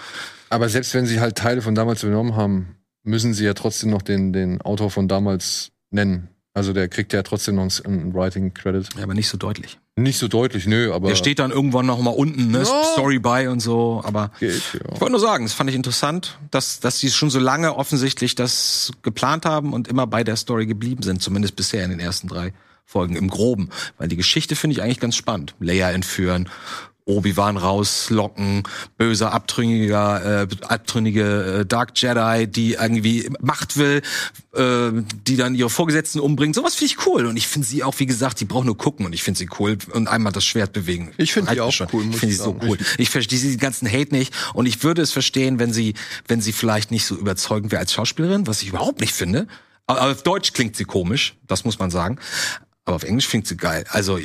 Aber selbst wenn sie halt Teile von damals übernommen haben, müssen sie ja trotzdem noch den, den Autor von damals nennen. Also der kriegt ja trotzdem noch einen- einen Writing Credit. Ja, aber nicht so deutlich. Nicht so deutlich, nö, aber Der steht dann irgendwann noch mal unten, ne? Ja. Story by und so, aber geht, ich ja. wollte nur sagen, das fand ich interessant, dass, dass sie schon so lange offensichtlich das geplant haben und immer bei der Story geblieben sind, zumindest bisher in den ersten drei Folgen im Groben. Weil die Geschichte finde ich eigentlich ganz spannend. Leia entführen, Obi-Wan rauslocken, böser, abtrünniger, äh, abtrünnige äh, Dark Jedi, die irgendwie Macht will, äh, die dann ihre Vorgesetzten umbringt. Sowas finde ich cool. Und ich finde sie auch, wie gesagt, die braucht nur gucken und ich finde sie cool und einmal das Schwert bewegen. Ich finde die auch schon. cool, Ich finde ich sie so cool. Ich verstehe diesen ganzen Hate nicht und ich würde es verstehen, wenn sie, wenn sie vielleicht nicht so überzeugend wäre als Schauspielerin, was ich überhaupt nicht finde. Aber auf Deutsch klingt sie komisch, das muss man sagen. Aber auf Englisch klingt sie geil. Also,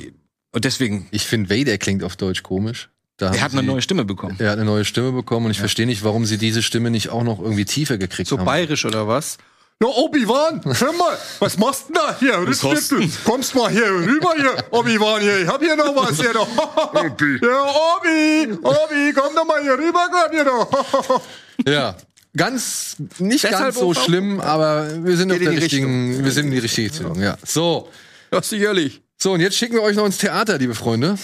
und deswegen, Ich finde, Vader klingt auf Deutsch komisch. Da er hat eine sie- neue Stimme bekommen. Er hat eine neue Stimme bekommen und ich verstehe nicht, warum sie diese Stimme nicht auch noch irgendwie tiefer gekriegt So haben. bayerisch oder was? Na, Obi-Wan, hör mal, was machst du denn da hier? Das du, kommst mal hier rüber hier, Obi-Wan hier, ich hab hier noch was hier doch. Obi. Ja, Obi, Obi, komm doch mal hier rüber, komm hier doch. Ja. Ganz, nicht Deshalb ganz so schlimm, aber wir sind auf der die richtigen, wir sind in die richtige Richtung, ja. So. Ja, sicherlich. So, und jetzt schicken wir euch noch ins Theater, liebe Freunde.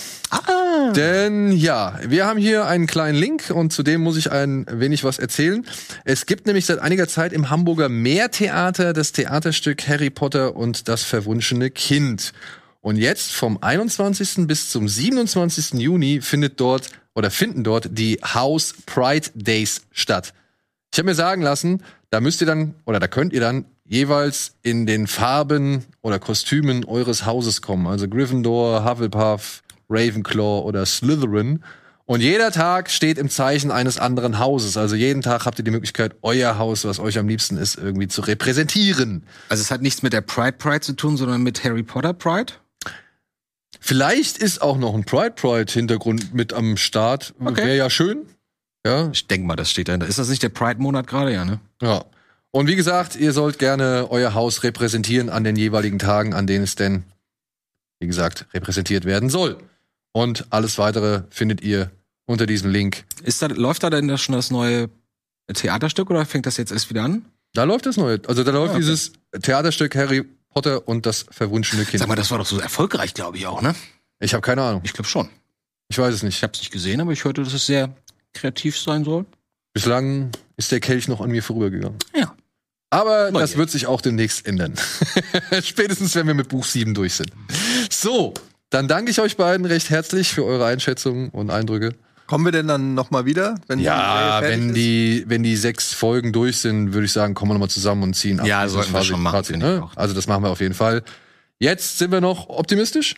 Denn ja, wir haben hier einen kleinen Link und zu dem muss ich ein wenig was erzählen. Es gibt nämlich seit einiger Zeit im Hamburger Meertheater das Theaterstück Harry Potter und das verwunschene Kind. Und jetzt vom 21. bis zum 27. Juni findet dort oder finden dort die House Pride Days statt. Ich habe mir sagen lassen, da müsst ihr dann oder da könnt ihr dann jeweils in den Farben oder Kostümen eures Hauses kommen. Also Gryffindor, Hufflepuff, Ravenclaw oder Slytherin. Und jeder Tag steht im Zeichen eines anderen Hauses. Also jeden Tag habt ihr die Möglichkeit, euer Haus, was euch am liebsten ist, irgendwie zu repräsentieren. Also es hat nichts mit der Pride Pride zu tun, sondern mit Harry Potter Pride. Vielleicht ist auch noch ein Pride Pride Hintergrund mit am Start. Okay. Wäre ja schön. Ja, Ich denke mal, das steht dahinter. Ist das nicht der Pride-Monat gerade, ja, ne? Ja. Und wie gesagt, ihr sollt gerne euer Haus repräsentieren an den jeweiligen Tagen, an denen es denn, wie gesagt, repräsentiert werden soll. Und alles weitere findet ihr unter diesem Link. Ist da, läuft da denn das schon das neue Theaterstück oder fängt das jetzt erst wieder an? Da läuft das neue. Also da läuft Ah, okay. dieses Theaterstück Harry Potter und das verwunschene Kind. Sag mal, das war doch so erfolgreich, glaube ich auch, ne? ich habe keine Ahnung. Ich glaube schon. Ich weiß es nicht. Ich habe es nicht gesehen, aber ich hörte, dass es sehr kreativ sein soll. Bislang ist der Kelch noch an mir vorübergegangen. Aber das Neugier. wird sich auch demnächst ändern. Spätestens, wenn wir mit Buch 7 durch sind. So, dann danke ich euch beiden recht herzlich für eure Einschätzungen und Eindrücke. Kommen wir denn dann noch mal wieder? Wenn die Ja, fertig wenn ist? die, wenn die sechs Folgen durch sind, würde ich sagen, kommen wir nochmal zusammen und ziehen ab. Ja, sollten wir schon machen, Fazit, ne? auch. Also das machen wir auf jeden Fall. Jetzt sind wir noch optimistisch.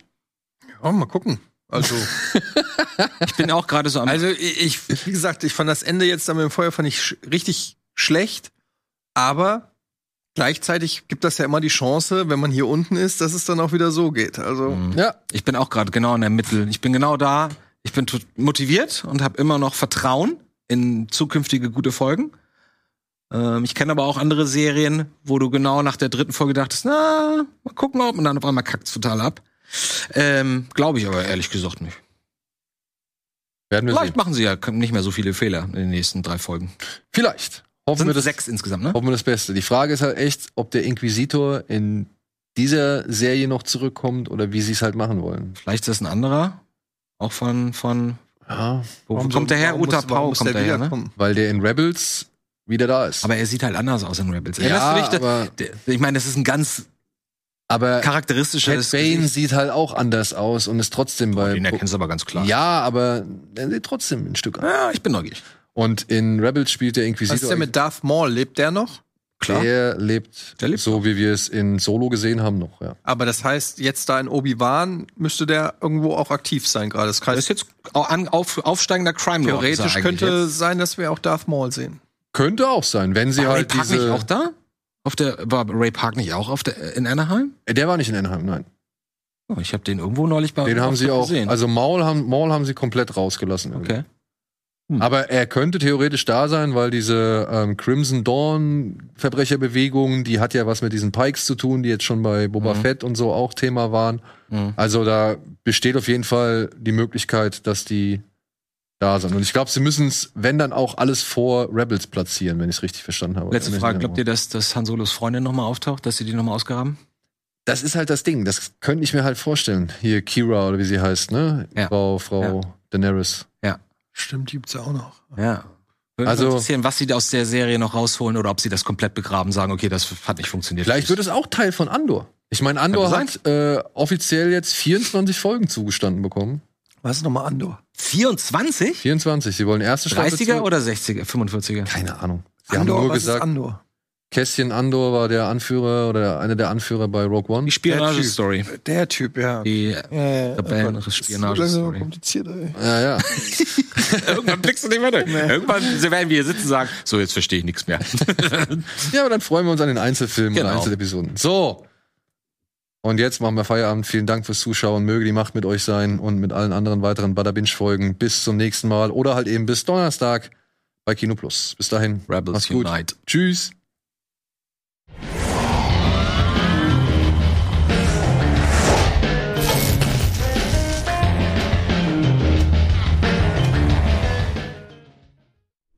Ja, mal gucken. Also, Ich bin auch gerade so am. also ich, ich, wie gesagt, ich fand das Ende jetzt dann mit dem Feuer fand ich sch richtig schlecht, aber gleichzeitig gibt das ja immer die Chance, wenn man hier unten ist, dass es dann auch wieder so geht. Also, Ja, Ich bin auch gerade genau in der Mitte. Ich bin genau da. Ich bin motiviert und habe immer noch Vertrauen in zukünftige gute Folgen. Ähm, ich kenne aber auch andere Serien, wo du genau nach der dritten Folge dachtest, na, mal gucken, ob und dann auf einmal kackt's total ab. Ähm, Glaube ich aber ehrlich gesagt nicht. werden wir sehen. Vielleicht machen sie ja nicht mehr so viele Fehler in den nächsten drei Folgen. Vielleicht. Hoffen Sind wir das, sechs insgesamt, ne? hoffen wir das Beste. Die Frage ist halt echt, ob der Inquisitor in dieser Serie noch zurückkommt oder wie sie es halt machen wollen. Vielleicht ist das ein anderer. Auch von, von, Ja, wo warum kommt der her? warum Uta Pau kommt der her, ne? weil der in Rebels wieder da ist. Aber er sieht halt anders aus in Rebels. Ja, dich? aber- Der- der- ich meine, das ist ein ganz aber charakteristisches Cat Bane sieht halt auch anders aus und ist trotzdem bei. Den erkennst du aber ganz klar. Ja, aber er sieht trotzdem ein Stück an. Ja, ich bin neugierig. Und in Rebels spielt der Was Inquisitor. ist denn mit Darth Maul? Lebt der noch? Klar. Der lebt, Der lebt so, wie wir es in Solo gesehen haben, noch. Ja. Aber das heißt, jetzt da in Obi-Wan müsste der irgendwo auch aktiv sein gerade. Das Das heißt, ist jetzt auf, aufsteigender Crime Lord. theoretisch könnte jetzt. sein, dass wir auch Darth Maul sehen. Könnte auch sein, wenn sie War Ray halt Park diese. nicht auch da? Auf der war Ray Park nicht auch auf der in Anaheim? Der war nicht in Anaheim, nein. Oh, ich habe den irgendwo neulich bei Den haben sie auch. gesehen. Also Maul haben, Maul haben sie komplett rausgelassen. irgendwie. okay. Hm. Aber er könnte theoretisch da sein, weil diese ähm, Crimson Dawn Verbrecherbewegung, die hat ja was mit diesen Pikes zu tun, die jetzt schon bei Boba Mhm. Fett und so auch Thema waren. Mhm. Also da besteht auf jeden Fall die Möglichkeit, dass die da sind. Und ich glaube, sie müssen es, wenn dann auch alles vor Rebels platzieren, wenn ich es richtig verstanden habe. Letzte Frage, glaubt ihr, dass, dass Han Solos Freundin nochmal auftaucht, dass sie die nochmal ausgraben? Das ist halt das Ding. Das könnte ich mir halt vorstellen. Hier Kira oder wie sie heißt, ne? Ja. Frau, Frau Daenerys. Stimmt, die gibt's ja auch noch. Ja. Würde Also- interessieren, was sie aus der Serie noch rausholen oder ob sie das komplett begraben, sagen, okay, das hat nicht funktioniert. Vielleicht wird es auch Teil von Andor. Ich meine, Andor hat äh, offiziell jetzt 24 Folgen zugestanden bekommen. Was ist nochmal Andor? 24? 24. Sie wollen erste Staffel. 30er zu- oder 60er? 45er? Keine Ahnung. Sie Andor, haben nur was gesagt, ist Andor? Kästchen Andor war der Anführer oder einer der Anführer bei Rogue One. Die Spionage-Story. Der Typ, ja. Die Ja, ja, oh Spionage-Story. langsam kompliziert, ey. Ja, ja. Irgendwann blickst du nicht mehr durch. Irgendwann werden wir hier sitzen und sagen, so, jetzt verstehe ich nichts mehr. ja, aber dann freuen wir uns an den Einzelfilmen Genau. und Einzelepisoden. So. Und jetzt machen wir Feierabend. Vielen Dank fürs Zuschauen. Möge die Macht mit euch sein und mit allen anderen weiteren Bada Binge Folgen. Bis zum nächsten Mal oder halt eben bis Donnerstag bei Kino Plus. Bis dahin. Rebels Macht's gut. Unite. Tschüss.